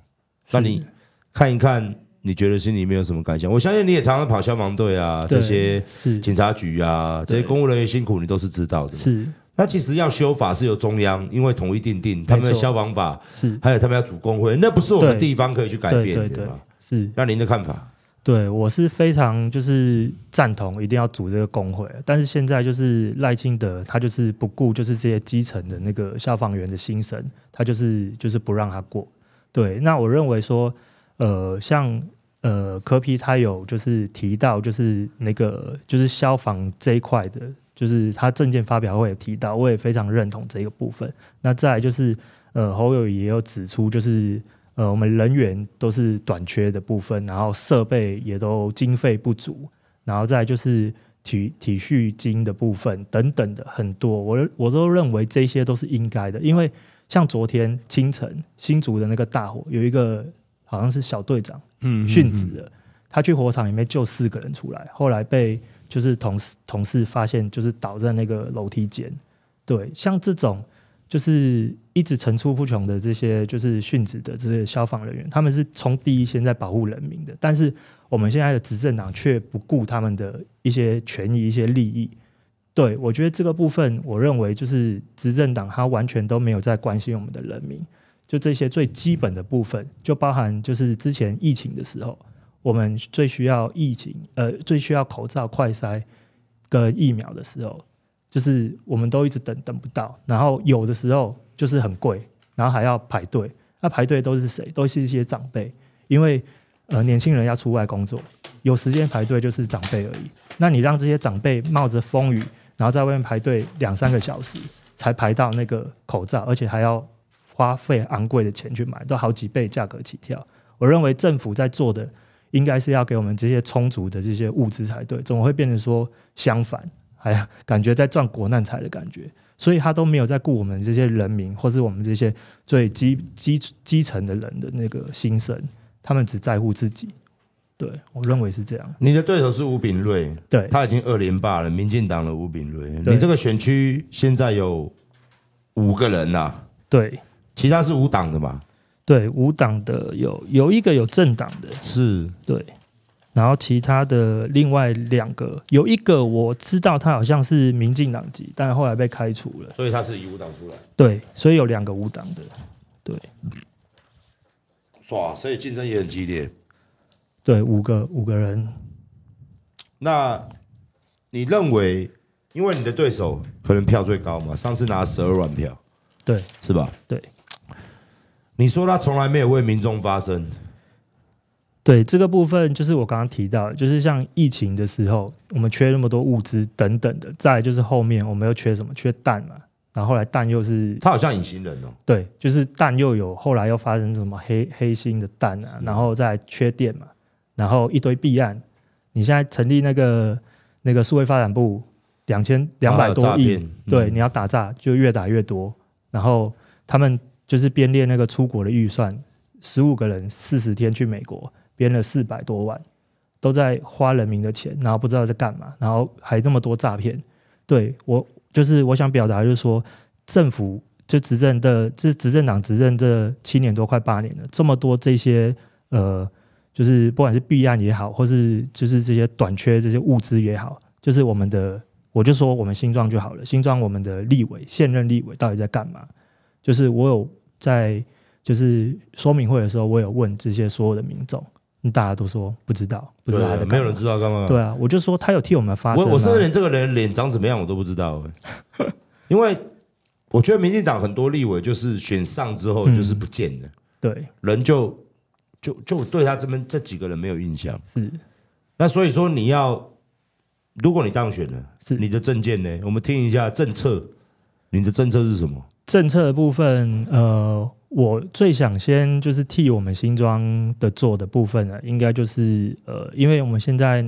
那你看一看，你觉得心里面有什么感想？我相信你也常常跑消防队啊，这些警察局啊，这些公务人员辛苦，你都是知道的。是。那其实要修法是由中央，因为统一定定他们的消防法，是还有他们要组工会，那不是我们地方可以去改变的嘛？是。那您的看法？对，我是非常就是赞同，一定要组这个工会。但是现在就是赖清德，他就是不顾就是这些基层的那个消防员的心声，他就是就是不让他过。对，那我认为说，呃，像呃科皮他有就是提到就是那个就是消防这一块的。就是他证件发表会有提到，我也非常认同这个部分。那再来就是，呃，侯友也有指出，就是呃，我们人员都是短缺的部分，然后设备也都经费不足，然后再来就是体体恤金的部分等等的很多，我我都认为这些都是应该的。因为像昨天清晨新竹的那个大火，有一个好像是小队长，嗯，殉职了，他去火场里面救四个人出来，后来被。就是同事同事发现，就是倒在那个楼梯间。对，像这种就是一直层出不穷的这些就是殉职的这些消防人员，他们是从第一线在保护人民的。但是我们现在的执政党却不顾他们的一些权益、一些利益。对，我觉得这个部分，我认为就是执政党他完全都没有在关心我们的人民。就这些最基本的部分，就包含就是之前疫情的时候。我们最需要疫情，呃，最需要口罩、快筛跟疫苗的时候，就是我们都一直等等不到，然后有的时候就是很贵，然后还要排队。那排队都是谁？都是一些长辈，因为呃年轻人要出外工作，有时间排队就是长辈而已。那你让这些长辈冒着风雨，然后在外面排队两三个小时，才排到那个口罩，而且还要花费昂贵的钱去买，都好几倍价格起跳。我认为政府在做的。应该是要给我们这些充足的这些物资才对，怎么会变成说相反？还感觉在赚国难财的感觉，所以他都没有在顾我们这些人民，或是我们这些最基基基层的人的那个心声，他们只在乎自己。对，我认为是这样。你的对手是吴炳瑞，对，他已经二连霸了，民进党的吴炳瑞。你这个选区现在有五个人呐、啊，对，其他是无党的嘛？对，无党的有有一个有政党的，是对，然后其他的另外两个，有一个我知道他好像是民进党籍，但后来被开除了，所以他是以无党出来。对，所以有两个无党的，对，哇，所以竞争也很激烈。对，五个五个人。那你认为，因为你的对手可能票最高嘛？上次拿十二万票，对，是吧？对。你说他从来没有为民众发声，对这个部分，就是我刚刚提到，就是像疫情的时候，我们缺那么多物资等等的，再就是后面我们又缺什么？缺蛋嘛，然后后来蛋又是他好像隐形人哦，对，就是蛋又有后来又发生什么黑黑心的蛋啊，然后再缺电嘛，然后一堆弊案，你现在成立那个那个数位发展部，两千两百多亿，嗯、对，你要打诈就越打越多。然后他们就是编列那个出国的预算，十五个人四十天去美国，编了四百多万，都在花人民的钱，然后不知道在干嘛，然后还那么多诈骗。对我就是我想表达就是说，政府就执政的这执政党执政这七年多快八年了，这么多这些呃，就是不管是弊案也好，或是就是这些短缺这些物资也好，就是我们的。我就说我们新庄就好了，新庄我们的立委现任立委到底在干嘛？就是我有在就是说明会的时候，我有问这些所有的民众，大家都说不知道，不知道没有人知道干嘛。对啊，我就说他有替我们发声。我我甚至连这个人脸长怎么样我都不知道，因为我觉得民进党很多立委就是选上之后就是不见了，嗯、对，人就就就对他这边这几个人没有印象。是，那所以说你要。如果你当选了，是你的政见呢？我们听一下政策，你的政策是什么？政策的部分，呃，我最想先就是替我们新庄的做的部分呢，应该就是呃，因为我们现在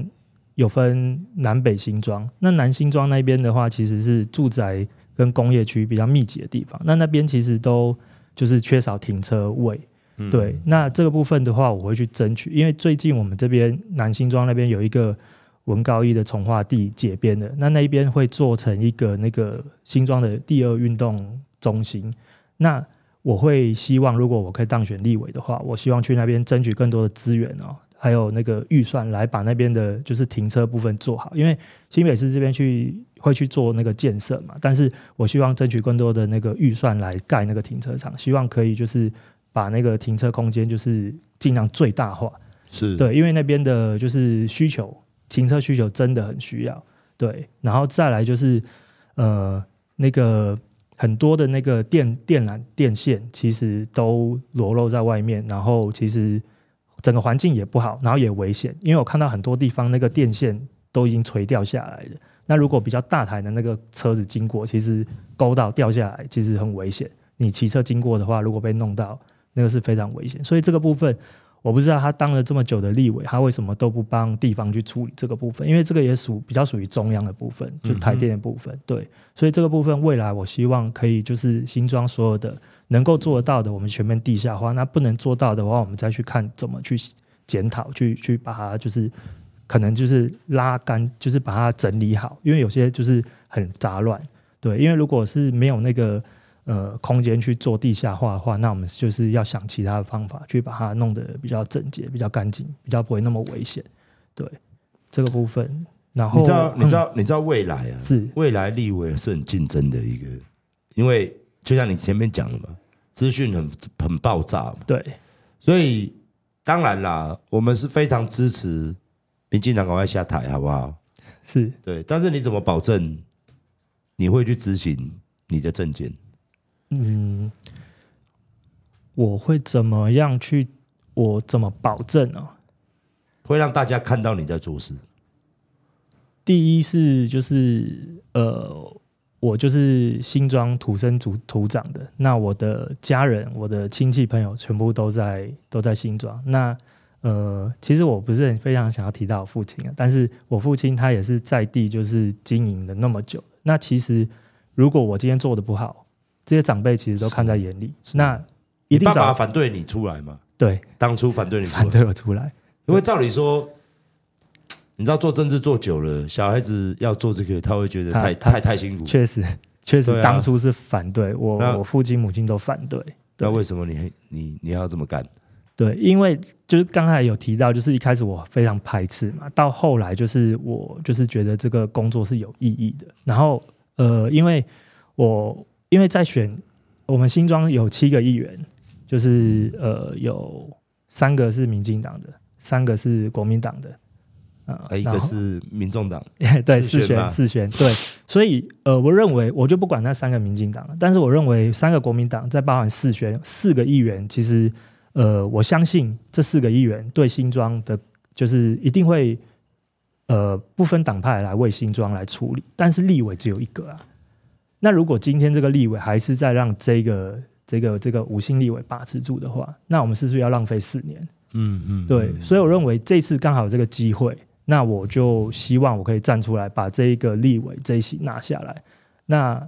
有分南北新庄，那南新庄那边的话，其实是住宅跟工业区比较密集的地方，那那边其实都就是缺少停车位。嗯、对，那这个部分的话，我会去争取，因为最近我们这边南新庄那边有一个。文高一的从化地解编的，那那一边会做成一个那个新庄的第二运动中心。那我会希望，如果我可以当选立委的话，我希望去那边争取更多的资源哦，还有那个预算来把那边的就是停车部分做好。因为新北市这边去会去做那个建设嘛，但是我希望争取更多的那个预算来盖那个停车场，希望可以就是把那个停车空间就是尽量最大化。是对，因为那边的就是需求。停车需求真的很需要，对，然后再来就是，呃，那个很多的那个电电缆电线其实都裸露在外面，然后其实整个环境也不好，然后也危险，因为我看到很多地方那个电线都已经垂掉下来了。那如果比较大台的那个车子经过，其实勾到掉下来，其实很危险。你骑车经过的话，如果被弄到，那个是非常危险。所以这个部分。我不知道他当了这么久的立委，他为什么都不帮地方去处理这个部分？因为这个也属比较属于中央的部分，就台电的部分。对，所以这个部分未来我希望可以就是新装所有的能够做得到的，我们全面地下化；那不能做到的话，我们再去看怎么去检讨，去去把它就是可能就是拉干，就是把它整理好。因为有些就是很杂乱，对，因为如果是没有那个。呃，空间去做地下化的话，那我们就是要想其他的方法去把它弄得比较整洁、比较干净、比较不会那么危险。对这个部分，然后你知道，你知道，你知道未来啊，是未来立委是很竞争的一个，因为就像你前面讲的嘛，资讯很很爆炸嘛。对，所以当然啦，我们是非常支持民进党赶快下台，好不好？是对，但是你怎么保证你会去执行你的政见？嗯，我会怎么样去？我怎么保证呢？会让大家看到你在做事。第一是就是呃，我就是新庄土生土土长的，那我的家人、我的亲戚朋友全部都在都在新庄。那呃，其实我不是很非常想要提到我父亲啊，但是我父亲他也是在地就是经营了那么久。那其实如果我今天做的不好，这些长辈其实都看在眼里，那一定你爸爸反对你出来吗？对，当初反对你反对我出来，因为照理说，你知道做政治做久了，小孩子要做这个，他会觉得太太太辛苦。确实，确实当初是反对、啊、我，我父亲母亲都反对。那为什么你你你要这么干？对，因为就是刚才有提到，就是一开始我非常排斥嘛，到后来就是我就是觉得这个工作是有意义的。然后呃，因为我。因为在选我们新庄有七个议员，就是呃有三个是民进党的，三个是国民党的，啊、呃，一个是民众党，对，四选四选，对，所以呃，我认为我就不管那三个民进党了，但是我认为三个国民党再包含四选四个议员，其实呃，我相信这四个议员对新庄的，就是一定会呃不分党派来为新庄来处理，但是立委只有一个啊。那如果今天这个立委还是在让这个这个这个五星立委把持住的话，那我们是不是要浪费四年？嗯嗯，对，所以我认为这次刚好有这个机会，那我就希望我可以站出来，把这一个立委这一席拿下来。那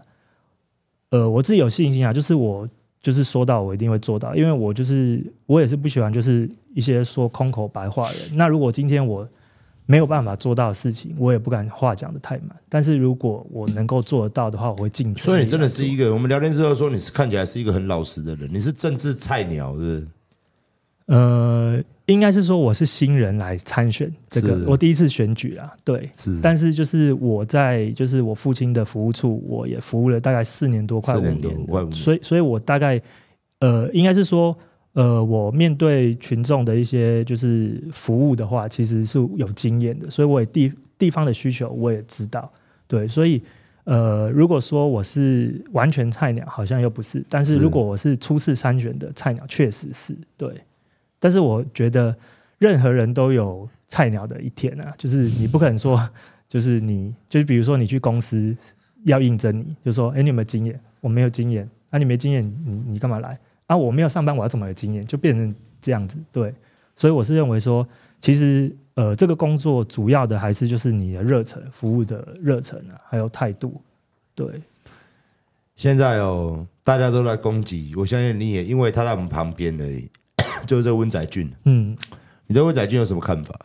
呃，我自己有信心啊，就是我就是说到我一定会做到，因为我就是我也是不喜欢就是一些说空口白话的人。那如果今天我没有办法做到的事情，我也不敢话讲的太满。但是如果我能够做得到的话，我会尽全力。所以你真的是一个，我们聊天之后说你是看起来是一个很老实的人，你是政治菜鸟，是不是？呃，应该是说我是新人来参选这个，我第一次选举啊，对，是。但是就是我在就是我父亲的服务处，我也服务了大概四年多，快五年，年所以所以我大概呃，应该是说。呃，我面对群众的一些就是服务的话，其实是有经验的，所以我也地地方的需求我也知道，对，所以呃，如果说我是完全菜鸟，好像又不是，但是如果我是初次参选的菜鸟，确实是对，但是我觉得任何人都有菜鸟的一天啊，就是你不可能说，就是你就是比如说你去公司要应征你，就说，哎，你有没有经验？我没有经验，啊，你没经验，你你干嘛来？啊，我没有上班，我要怎么有经验？就变成这样子，对。所以我是认为说，其实呃，这个工作主要的还是就是你的热忱、服务的热忱啊，还有态度。对。现在哦，大家都在攻击，我相信你也因为他在我们旁边而已，就是这温载俊。嗯，你对温载俊有什么看法？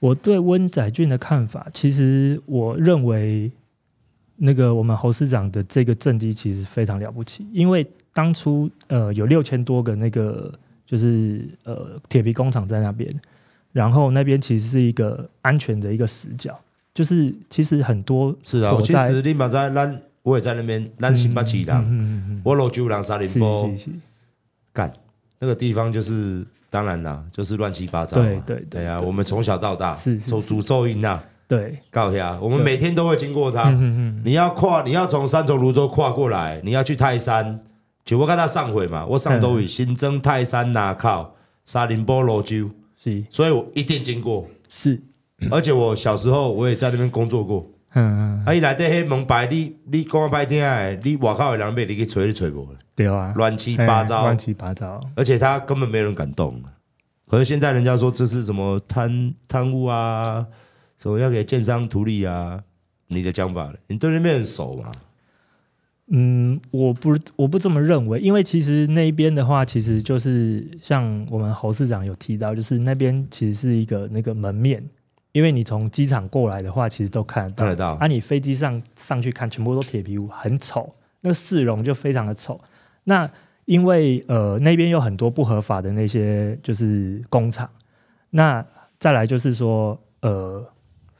我对温载俊的看法，其实我认为那个我们侯市长的这个政绩其实非常了不起，因为。当初呃有六千多个那个就是呃铁皮工厂在那边，然后那边其实是一个安全的一个死角，就是其实很多是啊，我其实你马在咱我也在那边，咱新北市人，我老九人沙林波干那个地方就是当然啦，就是乱七八糟，对对对，对啊，我们从小到大是走诅咒音呐，对，告诉他，我们每天都会经过它，你要跨，你要从三重泸州跨过来，你要去泰山。就我跟他上回嘛，我上都以新增泰山拿靠沙林波罗州，是，所以我一定经过，是，而且我小时候我也在那边工作过，嗯，啊，伊来这黑门牌，你你讲白听哎，你外口的人被你去吹都吹不了，对啊，乱七八糟，乱七八糟，而且他根本没人敢动，可是现在人家说这是什么贪贪污啊，什么要给建商图利啊，你的讲法，你对那边很熟嘛？嗯，我不我不这么认为，因为其实那边的话，其实就是像我们侯市长有提到，就是那边其实是一个那个门面，因为你从机场过来的话，其实都看得到，看得到。啊，你飞机上上去看，全部都铁皮屋，很丑，那个市容就非常的丑。那因为呃那边有很多不合法的那些就是工厂，那再来就是说呃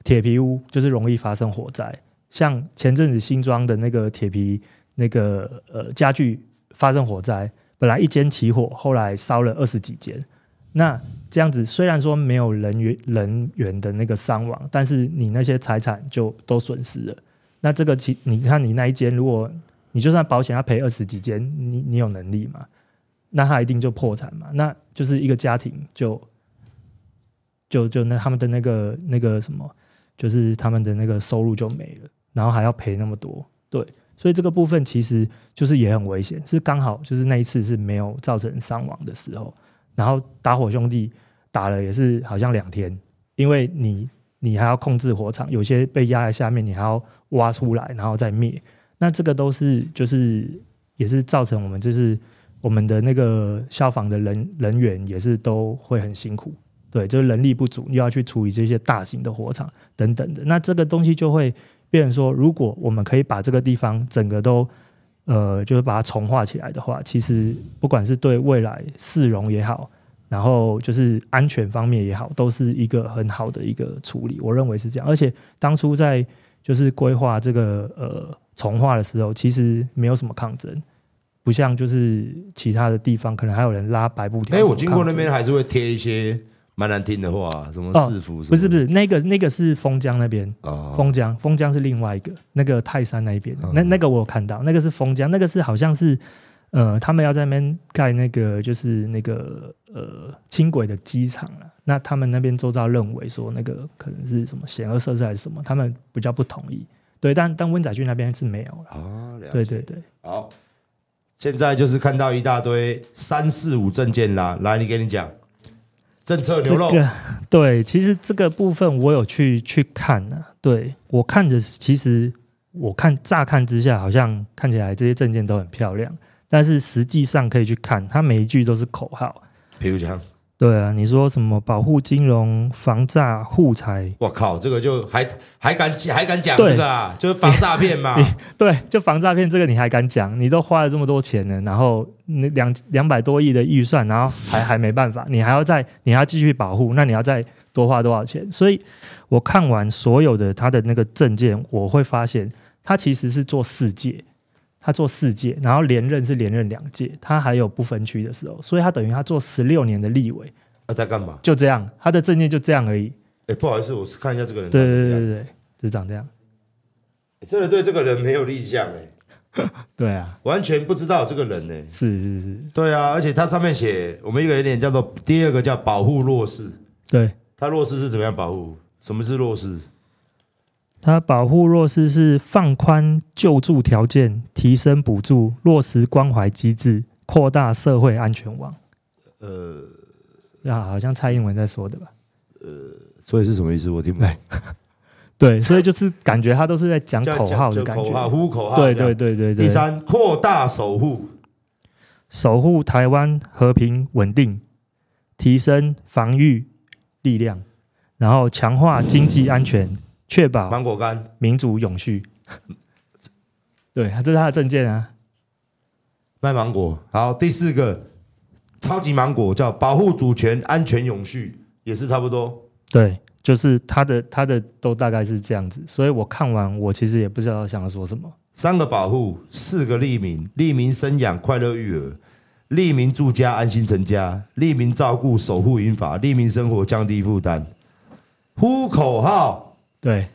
铁皮屋就是容易发生火灾，像前阵子新装的那个铁皮。那个呃家具发生火灾，本来一间起火，后来烧了二十几间。那这样子虽然说没有人员人员的那个伤亡，但是你那些财产就都损失了。那这个其你看你那一间，如果你就算保险要赔二十几间，你你有能力吗？那他一定就破产嘛。那就是一个家庭就就就那他们的那个那个什么，就是他们的那个收入就没了，然后还要赔那么多，对。所以这个部分其实就是也很危险，是刚好就是那一次是没有造成伤亡的时候，然后打火兄弟打了也是好像两天，因为你你还要控制火场，有些被压在下面，你还要挖出来然后再灭，那这个都是就是也是造成我们就是我们的那个消防的人人员也是都会很辛苦，对，就是人力不足，又要去处理这些大型的火场等等的，那这个东西就会。变成说，如果我们可以把这个地方整个都，呃，就是把它重化起来的话，其实不管是对未来市容也好，然后就是安全方面也好，都是一个很好的一个处理。我认为是这样。而且当初在就是规划这个呃重化的时候，其实没有什么抗争，不像就是其他的地方可能还有人拉白布条。哎，我经过那边还是会贴一些。蛮难听的话，什么市府？不是不是，那个那个是封江那边。哦，丰江封江是另外一个，那个泰山那一边，那那个我有看到，那个是封江，那个是好像是呃，他们要在那边盖那个就是那个呃轻轨的机场了。那他们那边周遭认为说那个可能是什么险恶设施还是什么，他们比较不同意。对，但但温仔俊那边是没有了。哦，对对对。好，现在就是看到一大堆三四五证件啦，来，你给你讲。政策牛肉。这个对，其实这个部分我有去去看呢、啊。对我看的，其实我看乍看之下，好像看起来这些证件都很漂亮，但是实际上可以去看，它每一句都是口号。比如讲。对啊，你说什么保护金融、防诈护财？我靠，这个就还还敢还敢讲这个啊？就是防诈骗嘛？对，就防诈骗这个你还敢讲？你都花了这么多钱了，然后那两两百多亿的预算，然后还还没办法，你还要再你还要继续保护，那你要再多花多少钱？所以我看完所有的他的那个证件，我会发现他其实是做四届。他做四届，然后连任是连任两届，他还有不分区的时候，所以他等于他做十六年的立委。他在干嘛？就这样，他的证件就这样而已。哎，不好意思，我是看一下这个人。对对对对对，就长这样。真的对这个人没有印象哎。对啊，完全不知道这个人呢。是是是。对啊，而且他上面写，我们一个有点叫做第二个叫保护弱势。对，他弱势是怎么样保护？什么是弱势？他保护弱势是放宽救助条件，提升补助，落实关怀机制，扩大社会安全网。呃，啊，好像蔡英文在说的吧？呃，所以是什么意思？我听不懂。对，所以就是感觉他都是在讲口号的感觉，口号呼口号。对对对对对。第三，扩大守护，守护台湾和平稳定，提升防御力量，然后强化经济安全。确保芒果干民主永续，对，这是他的证件啊。卖芒果，好，第四个超级芒果叫保护主权、安全永续，也是差不多。对，就是他的他的都大概是这样子。所以我看完，我其实也不知道想要说什么。三个保护，四个利民，利民生养快乐育儿，利民住家安心成家，利民照顾守护银发，利民生活降低负担。呼口号。对，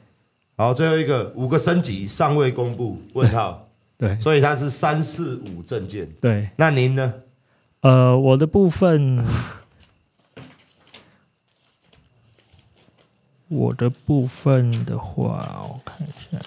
好，最后一个五个升级尚未公布，问号。对，所以它是三四五证件。对，那您呢？呃，我的部分，我的部分的话，我看一下，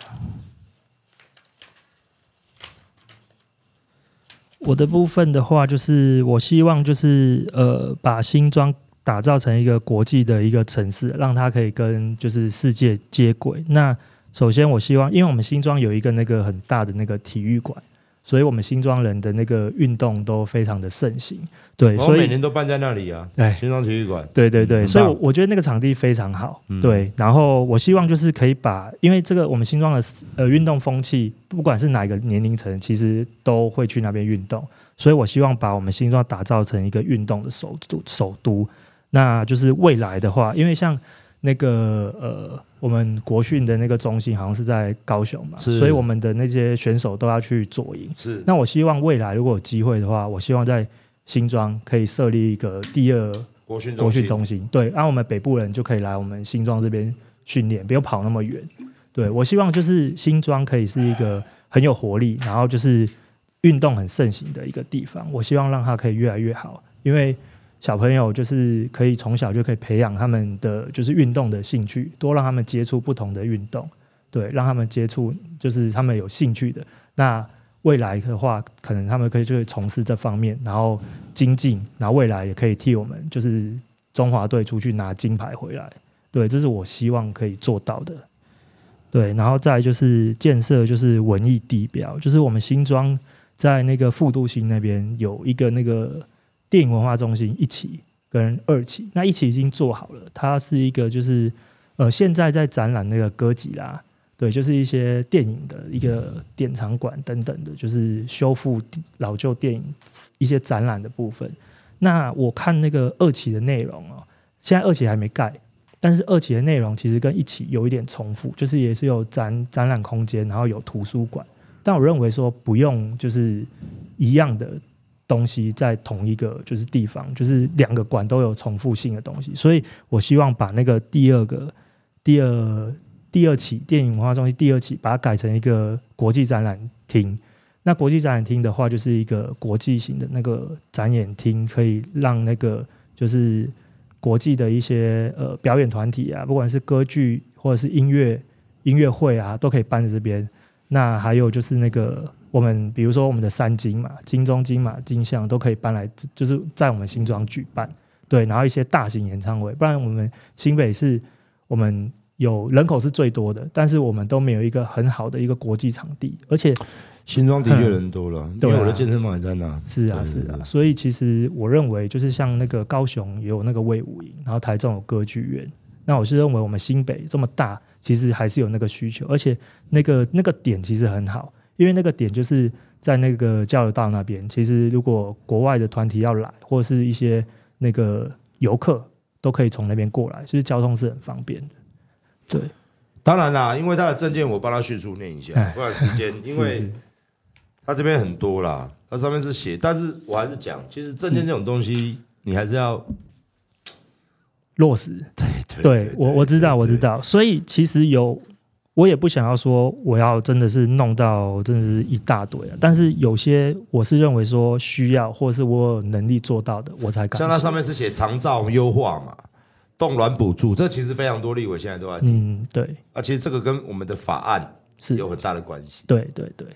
我的部分的话，就是我希望就是呃，把新庄。打造成一个国际的一个城市，让它可以跟就是世界接轨。那首先，我希望，因为我们新庄有一个那个很大的那个体育馆，所以我们新庄人的那个运动都非常的盛行。对，所以每年都办在那里啊。对，新庄体育馆。对对对，所以我觉得那个场地非常好。嗯、对，然后我希望就是可以把，因为这个我们新庄的呃运动风气，不管是哪一个年龄层，其实都会去那边运动。所以我希望把我们新庄打造成一个运动的首都，首都。那就是未来的话，因为像那个呃，我们国训的那个中心好像是在高雄嘛，所以我们的那些选手都要去左营。是。那我希望未来如果有机会的话，我希望在新庄可以设立一个第二国训国训中心。对，让我们北部人就可以来我们新庄这边训练，不用跑那么远。对，我希望就是新庄可以是一个很有活力，然后就是运动很盛行的一个地方。我希望让它可以越来越好，因为。小朋友就是可以从小就可以培养他们的就是运动的兴趣，多让他们接触不同的运动，对，让他们接触就是他们有兴趣的。那未来的话，可能他们可以就会从事这方面，然后精进，然后未来也可以替我们就是中华队出去拿金牌回来。对，这是我希望可以做到的。对，然后再就是建设就是文艺地标，就是我们新庄在那个副都新那边有一个那个。电影文化中心一期跟二期，那一期已经做好了，它是一个就是呃现在在展览那个歌集啦，对，就是一些电影的一个典藏馆等等的，就是修复老旧电影一些展览的部分。那我看那个二期的内容哦，现在二期还没盖，但是二期的内容其实跟一期有一点重复，就是也是有展展览空间，然后有图书馆，但我认为说不用就是一样的。东西在同一个就是地方，就是两个馆都有重复性的东西，所以我希望把那个第二个第二第二期电影文化中心第二期把它改成一个国际展览厅。那国际展览厅的话，就是一个国际型的那个展演厅，可以让那个就是国际的一些呃表演团体啊，不管是歌剧或者是音乐音乐会啊，都可以搬在这边。那还有就是那个。我们比如说我们的三金嘛，金钟、金马、金像都可以搬来，就是在我们新庄举办。对，然后一些大型演唱会，不然我们新北是我们有人口是最多的，但是我们都没有一个很好的一个国际场地，而且新庄的确人多了，因为我的健身房也在那。是啊，是啊，所以其实我认为就是像那个高雄也有那个魏武营，然后台中有歌剧院，那我是认为我们新北这么大，其实还是有那个需求，而且那个那个点其实很好，因为那个点就是。在那个交流道那边，其实如果国外的团体要来，或者是一些那个游客，都可以从那边过来，所以交通是很方便的。对，当然啦，因为他的证件我帮他迅速念一下，不然时间，因为他这边很多啦，他上面是写，但是我还是讲，其实证件这种东西，你还是要落实。对对，对，我我知道，我知道，所以其实有。我也不想要说我要真的是弄到真的是一大堆啊，但是有些我是认为说需要，或者是我有能力做到的，我才敢。像它上面是写长照优化嘛，冻卵补助，这其实非常多立委现在都在听。嗯，对。啊，其实这个跟我们的法案是有很大的关系。对对对。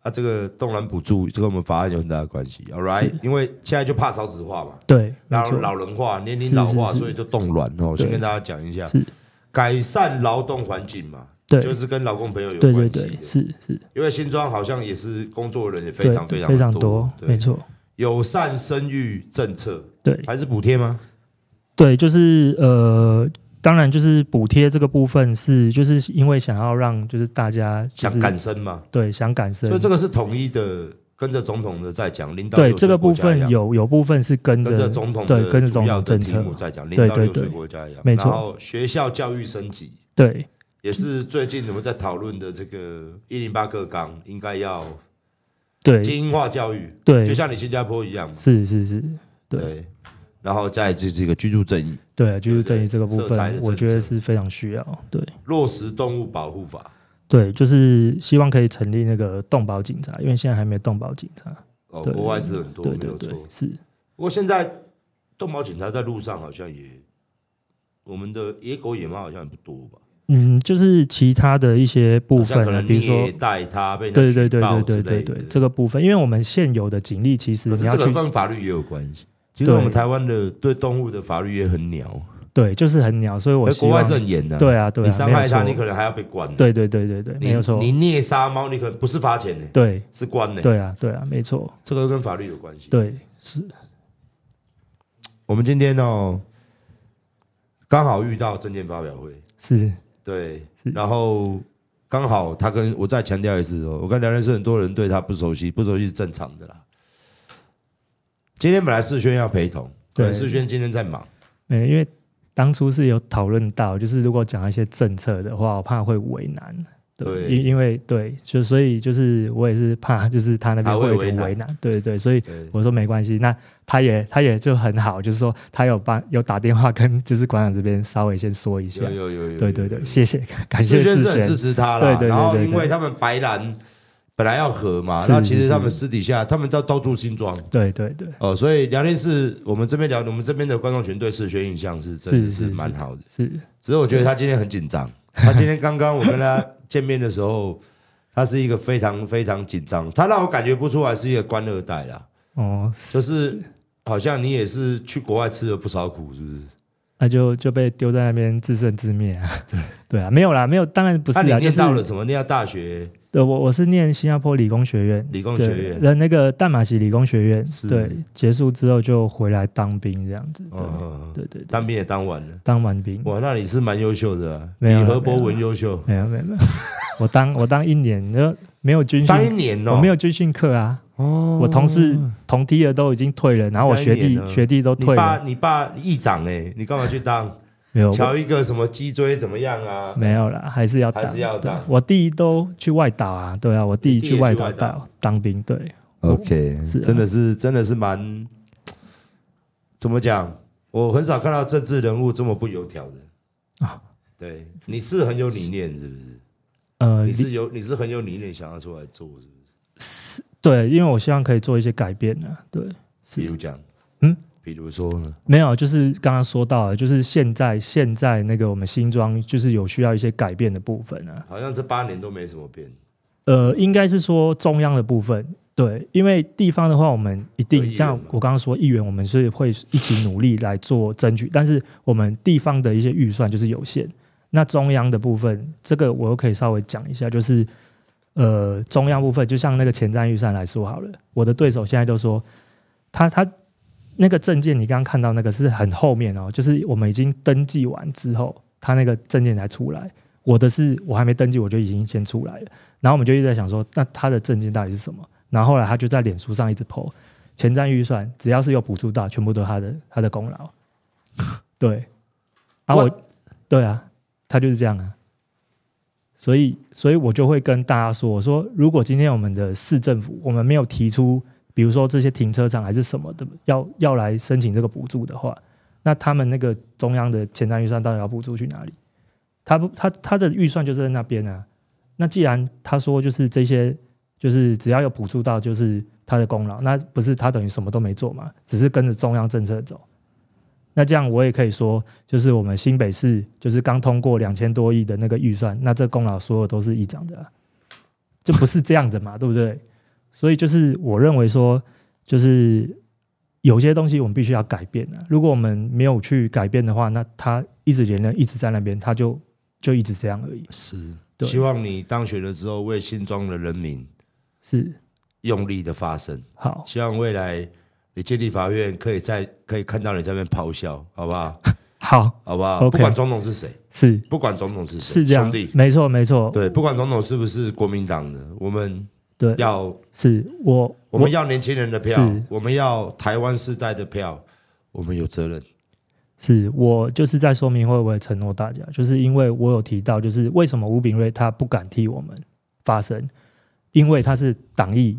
啊，这个冻卵补助，这跟我们法案有很大的关系。All right，因为现在就怕少子化嘛，对，然后老人化、年龄老化，所以就冻卵哦。先跟大家讲一下，改善劳动环境嘛。对，就是跟劳工朋友有关系。对对对，是是。因为新庄好像也是工作人也非常非常非常多，没错。友善生育政策，对，还是补贴吗？对，就是呃，当然就是补贴这个部分是，就是因为想要让就是大家想赶生嘛，对，想赶生，所以这个是统一的，跟着总统的在讲。领导对这个部分有有部分是跟着总统对跟着总统政策在讲，领导六岁国家一样，没错。然后学校教育升级，对。也是最近我们在讨论的这个一零八课纲，应该要对。精英化教育，对，就像你新加坡一样，是是是，对。对。然后在这这个居住正义，对居住正义这个部分，我觉得是非常需要。对，落实动物保护法，对，就是希望可以成立那个动保警察，因为现在还没动保警察。哦，国外是很多，没有错，是。不过现在动保警察在路上好像也，我们的野狗野猫好像也不多吧。嗯，就是其他的一些部分呢，比如说带他被对对对对对对对这个部分，因为我们现有的警力其实你要去跟法律也有关系。其实我们台湾的对动物的法律也很鸟，对，就是很鸟，所以我国外是很严的。对啊，对，你伤害它，你可能还要被关。对对对对对，没有错。你虐杀猫，你可能不是罚钱的，对，是关的。对啊，对啊，没错，这个跟法律有关系。对，是。我们今天哦，刚好遇到证件发表会，是。对，然后刚好他跟我再强调一次哦，我跟聊天室很多人对他不熟悉，不熟悉是正常的啦。今天本来世轩要陪同，对，世轩今天在忙，没，因为当初是有讨论到，就是如果讲一些政策的话，我怕会为难。对，因因为对，就所以就是我也是怕，就是他那边会有点为难，对对，所以我说没关系。那他也他也就很好，就是说他有帮有打电话跟就是馆长这边稍微先说一下，有有有有，对对对，谢谢，感谢世轩是很支持他了，对对对。因为他们白蓝本来要合嘛，那其实他们私底下他们都都住新庄，对对对，哦，所以聊天室我们这边聊，我们这边的观众群对世轩印象是真的是蛮好的，是。只是我觉得他今天很紧张，他今天刚刚我跟他。见面的时候，他是一个非常非常紧张，他让我感觉不出来是一个官二代啦。哦，就是好像你也是去国外吃了不少苦，是不是？那就就被丢在那边自生自灭啊？对 对啊，没有啦，没有，当然不是啊。你念到了什么？念到大学？对，我我是念新加坡理工学院，理工学院，那那个淡马锡理工学院，对，结束之后就回来当兵这样子。对对对，当兵也当完了，当完兵。哇，那你是蛮优秀的，啊比何博文优秀。没有没有没有，我当我当一年就没有军训，当一年哦，我没有军训课啊。哦，我同事同梯的都已经退了，然后我学弟学弟都退了。你爸你爸议长哎，你干嘛去当？没有，瞧一个什么脊椎怎么样啊？没有啦，还是要打，还是要打。我弟都去外岛啊，对啊，我弟去外岛当当兵，对。OK，真的是真的是蛮，怎么讲？我很少看到政治人物这么不油条的啊。对，你是很有理念，是不是？呃，你是有你是很有理念，想要出来做，是不是？是，对，因为我希望可以做一些改变呢。对，比如讲，嗯。比如说呢？没有，就是刚刚说到的，就是现在现在那个我们新装就是有需要一些改变的部分啊。好像这八年都没什么变。呃，应该是说中央的部分，对，因为地方的话，我们一定像我刚刚说，议员我们是会一起努力来做争取，但是我们地方的一些预算就是有限。那中央的部分，这个我又可以稍微讲一下，就是呃，中央部分就像那个前瞻预算来说好了，我的对手现在都说他他那个证件，你刚刚看到那个是很后面哦，就是我们已经登记完之后，他那个证件才出来。我的是我还没登记，我就已经先出来了。然后我们就一直在想说，那他的证件到底是什么？然后后来他就在脸书上一直 po 前瞻预算，只要是有补助到，全部都是他的他的功劳。对，然后我，对啊，他就是这样啊。所以，所以我就会跟大家说，我说如果今天我们的市政府我们没有提出，比如说这些停车场还是什么的，要要来申请这个补助的话，那他们那个中央的前瞻预算到底要补助去哪里？他不，他他的预算就在那边啊。那既然他说就是这些。就是只要有补助到，就是他的功劳，那不是他等于什么都没做嘛？只是跟着中央政策走。那这样我也可以说，就是我们新北市就是刚通过两千多亿的那个预算，那这功劳所有都是议长的啊，这不是这样的嘛？对不对？所以就是我认为说，就是有些东西我们必须要改变啊。如果我们没有去改变的话，那他一直连任，一直在那边，他就就一直这样而已。是，希望你当选了之后，为新庄的人民。是用力的发声，好，希望未来你建立法院可以在可以看到你在那边咆哮，好不好？好，好不好？Okay, 不管总统是谁，是不管总统是谁，是这样，兄弟，没错，没错，对，不管总统是不是国民党的，我们对要是我我们要年轻人的票，我们要台湾世代的票，我们有责任。是我就是在说明会，我也承诺大家，就是因为我有提到，就是为什么吴炳瑞他不敢替我们发声。因为他是党意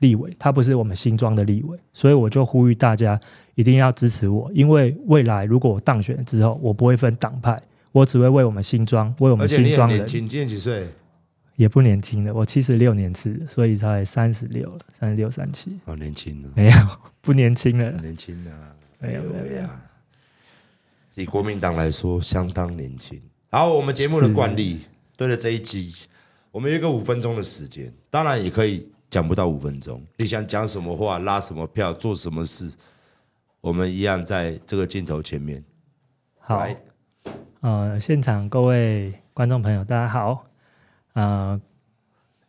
立委，他不是我们新庄的立委，所以我就呼吁大家一定要支持我。因为未来如果我当选之后，我不会分党派，我只会为我们新庄，为我们新庄人。今年几岁？也不年轻了，我七十六年次，所以才三十六了，三十六三七。好年轻了，没有不年轻了，年轻了，没有没有。以国民党来说，相当年轻。好，我们节目的惯例，对了这一集。我们有一个五分钟的时间，当然也可以讲不到五分钟。你想讲什么话，拉什么票，做什么事，我们一样在这个镜头前面。好，呃，现场各位观众朋友，大家好。呃，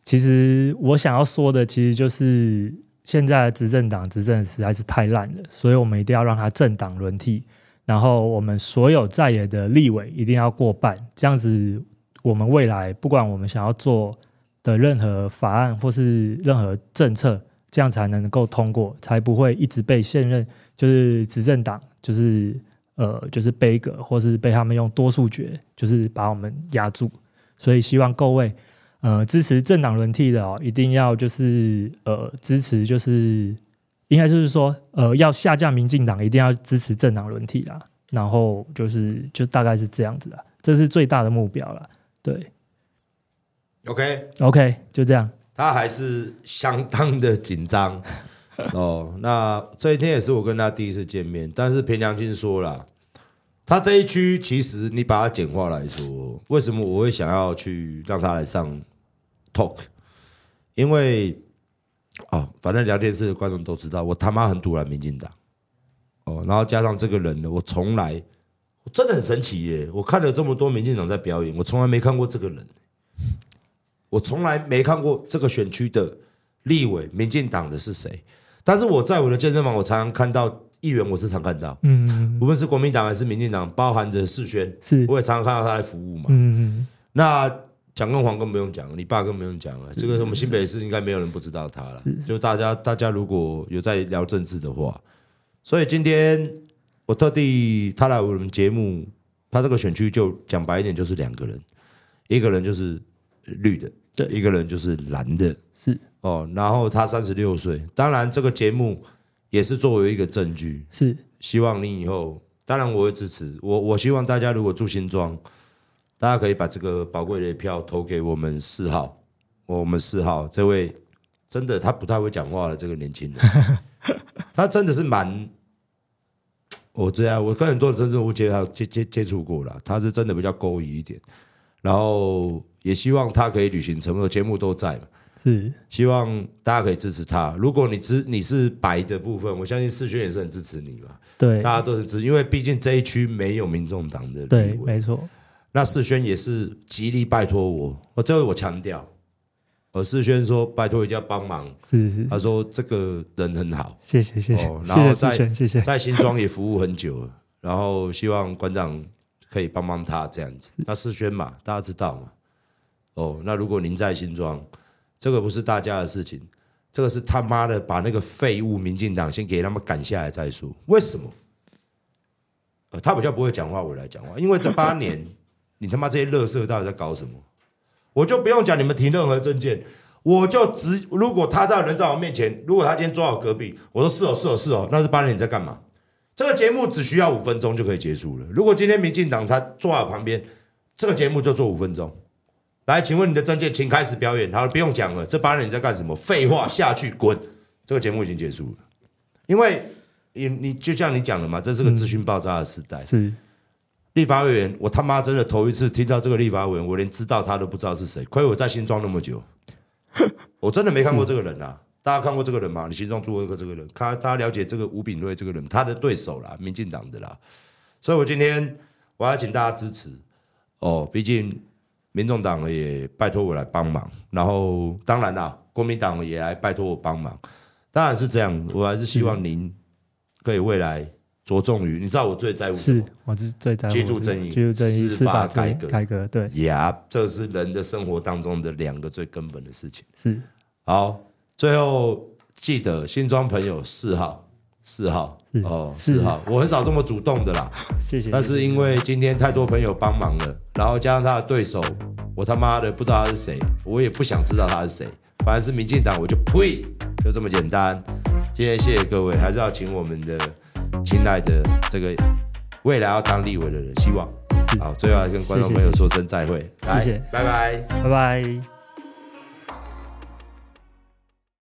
其实我想要说的，其实就是现在执政党执政实在是太烂了，所以我们一定要让他政党轮替，然后我们所有在野的立委一定要过半，这样子。我们未来不管我们想要做的任何法案或是任何政策，这样才能够通过，才不会一直被现任就是执政党就是呃就是背锅，或是被他们用多数决就是把我们压住。所以希望各位呃支持政党轮替的哦，一定要就是呃支持就是应该就是说呃要下架民进党，一定要支持政党轮替啦。然后就是就大概是这样子啦，这是最大的目标了。对，OK OK，就这样。他还是相当的紧张哦。那这一天也是我跟他第一次见面，但是凭良心说了，他这一区其实你把它简化来说，为什么我会想要去让他来上 talk？因为哦，反正聊天室的观众都知道，我他妈很赌烂民进党哦。然后加上这个人呢，我从来。真的很神奇耶！我看了这么多民进党在表演，我从来没看过这个人，我从来没看过这个选区的立委，民进党的是谁？但是我在我的健身房，我常常看到议员，我是常看到，嗯，无论是国民党还是民进党，包含着世轩，是，我也常常看到他在服务嘛，嗯，那蒋跟黄更不用讲，你爸更不用讲了，这个我们新北市应该没有人不知道他了，就大家大家如果有在聊政治的话，所以今天。我特地他来我们节目，他这个选区就讲白一点就是两个人，一个人就是绿的，对，一个人就是蓝的，是。哦。然后他三十六岁，当然这个节目也是作为一个证据，是。希望你以后，当然我会支持。我，我希望大家如果住新庄，大家可以把这个宝贵的票投给我们四号，我们四号这位真的他不太会讲话的这个年轻人，他真的是蛮。我这样，我跟很多政治人物接接接接触过了，他是真的比较勾引一点，然后也希望他可以履行承诺，节目都在嘛。是希望大家可以支持他。如果你支你是白的部分，我相信世轩也是很支持你嘛。对，大家都是支持，因为毕竟这一区没有民众党的。对，没错。那世轩也是极力拜托我，我这位我强调，我世轩说拜托一定要帮忙。是是，他说这个人很好，谢谢谢谢。然后在谢谢谢谢在新庄也服务很久了，然后希望馆长可以帮帮他这样子。那世轩嘛，大家知道嘛。哦，那如果您在新庄，这个不是大家的事情，这个是他妈的把那个废物民进党先给他们赶下来再说。为什么？呃，他比较不会讲话，我来讲话，因为这八年 你他妈这些垃圾到底在搞什么？我就不用讲你们提任何证件，我就直如果他在人在我面前，如果他今天坐我隔壁，我说是哦是哦是哦，那这八年你在干嘛？这个节目只需要五分钟就可以结束了。如果今天民进党他坐在我旁边，这个节目就做五分钟。来，请问你的证件，请开始表演。好了，不用讲了。这八年你在干什么？废话，下去滚！这个节目已经结束了。因为你你就像你讲的嘛，这是个资讯爆炸的时代。嗯、是立法委员，我他妈真的头一次听到这个立法委员，我连知道他都不知道是谁。亏我在新庄那么久，我真的没看过这个人啊！大家看过这个人吗？你心中住过这个人？看大家了解这个吴炳瑞这个人，他的对手啦，民进党的啦。所以我今天我要请大家支持哦，毕竟。民众党也拜托我来帮忙，然后当然啦，国民党也来拜托我帮忙。当然是这样，我还是希望您可以未来着重于，你知道我最在乎什么？是，我是最在乎居住正义、居住正义、司法改革、改革。对，呀，这是人的生活当中的两个最根本的事情。是，好，最后记得新庄朋友四号。四号哦，四号，我很少这么主动的啦，谢谢。但是因为今天太多朋友帮忙了，然后加上他的对手，我他妈的不知道他是谁，我也不想知道他是谁，反正是民进党，我就呸，就这么简单。今天谢谢各位，还是要请我们的亲爱的这个未来要当立委的人，希望好，最后还跟观众朋友说声再会，谢谢，拜拜，拜拜。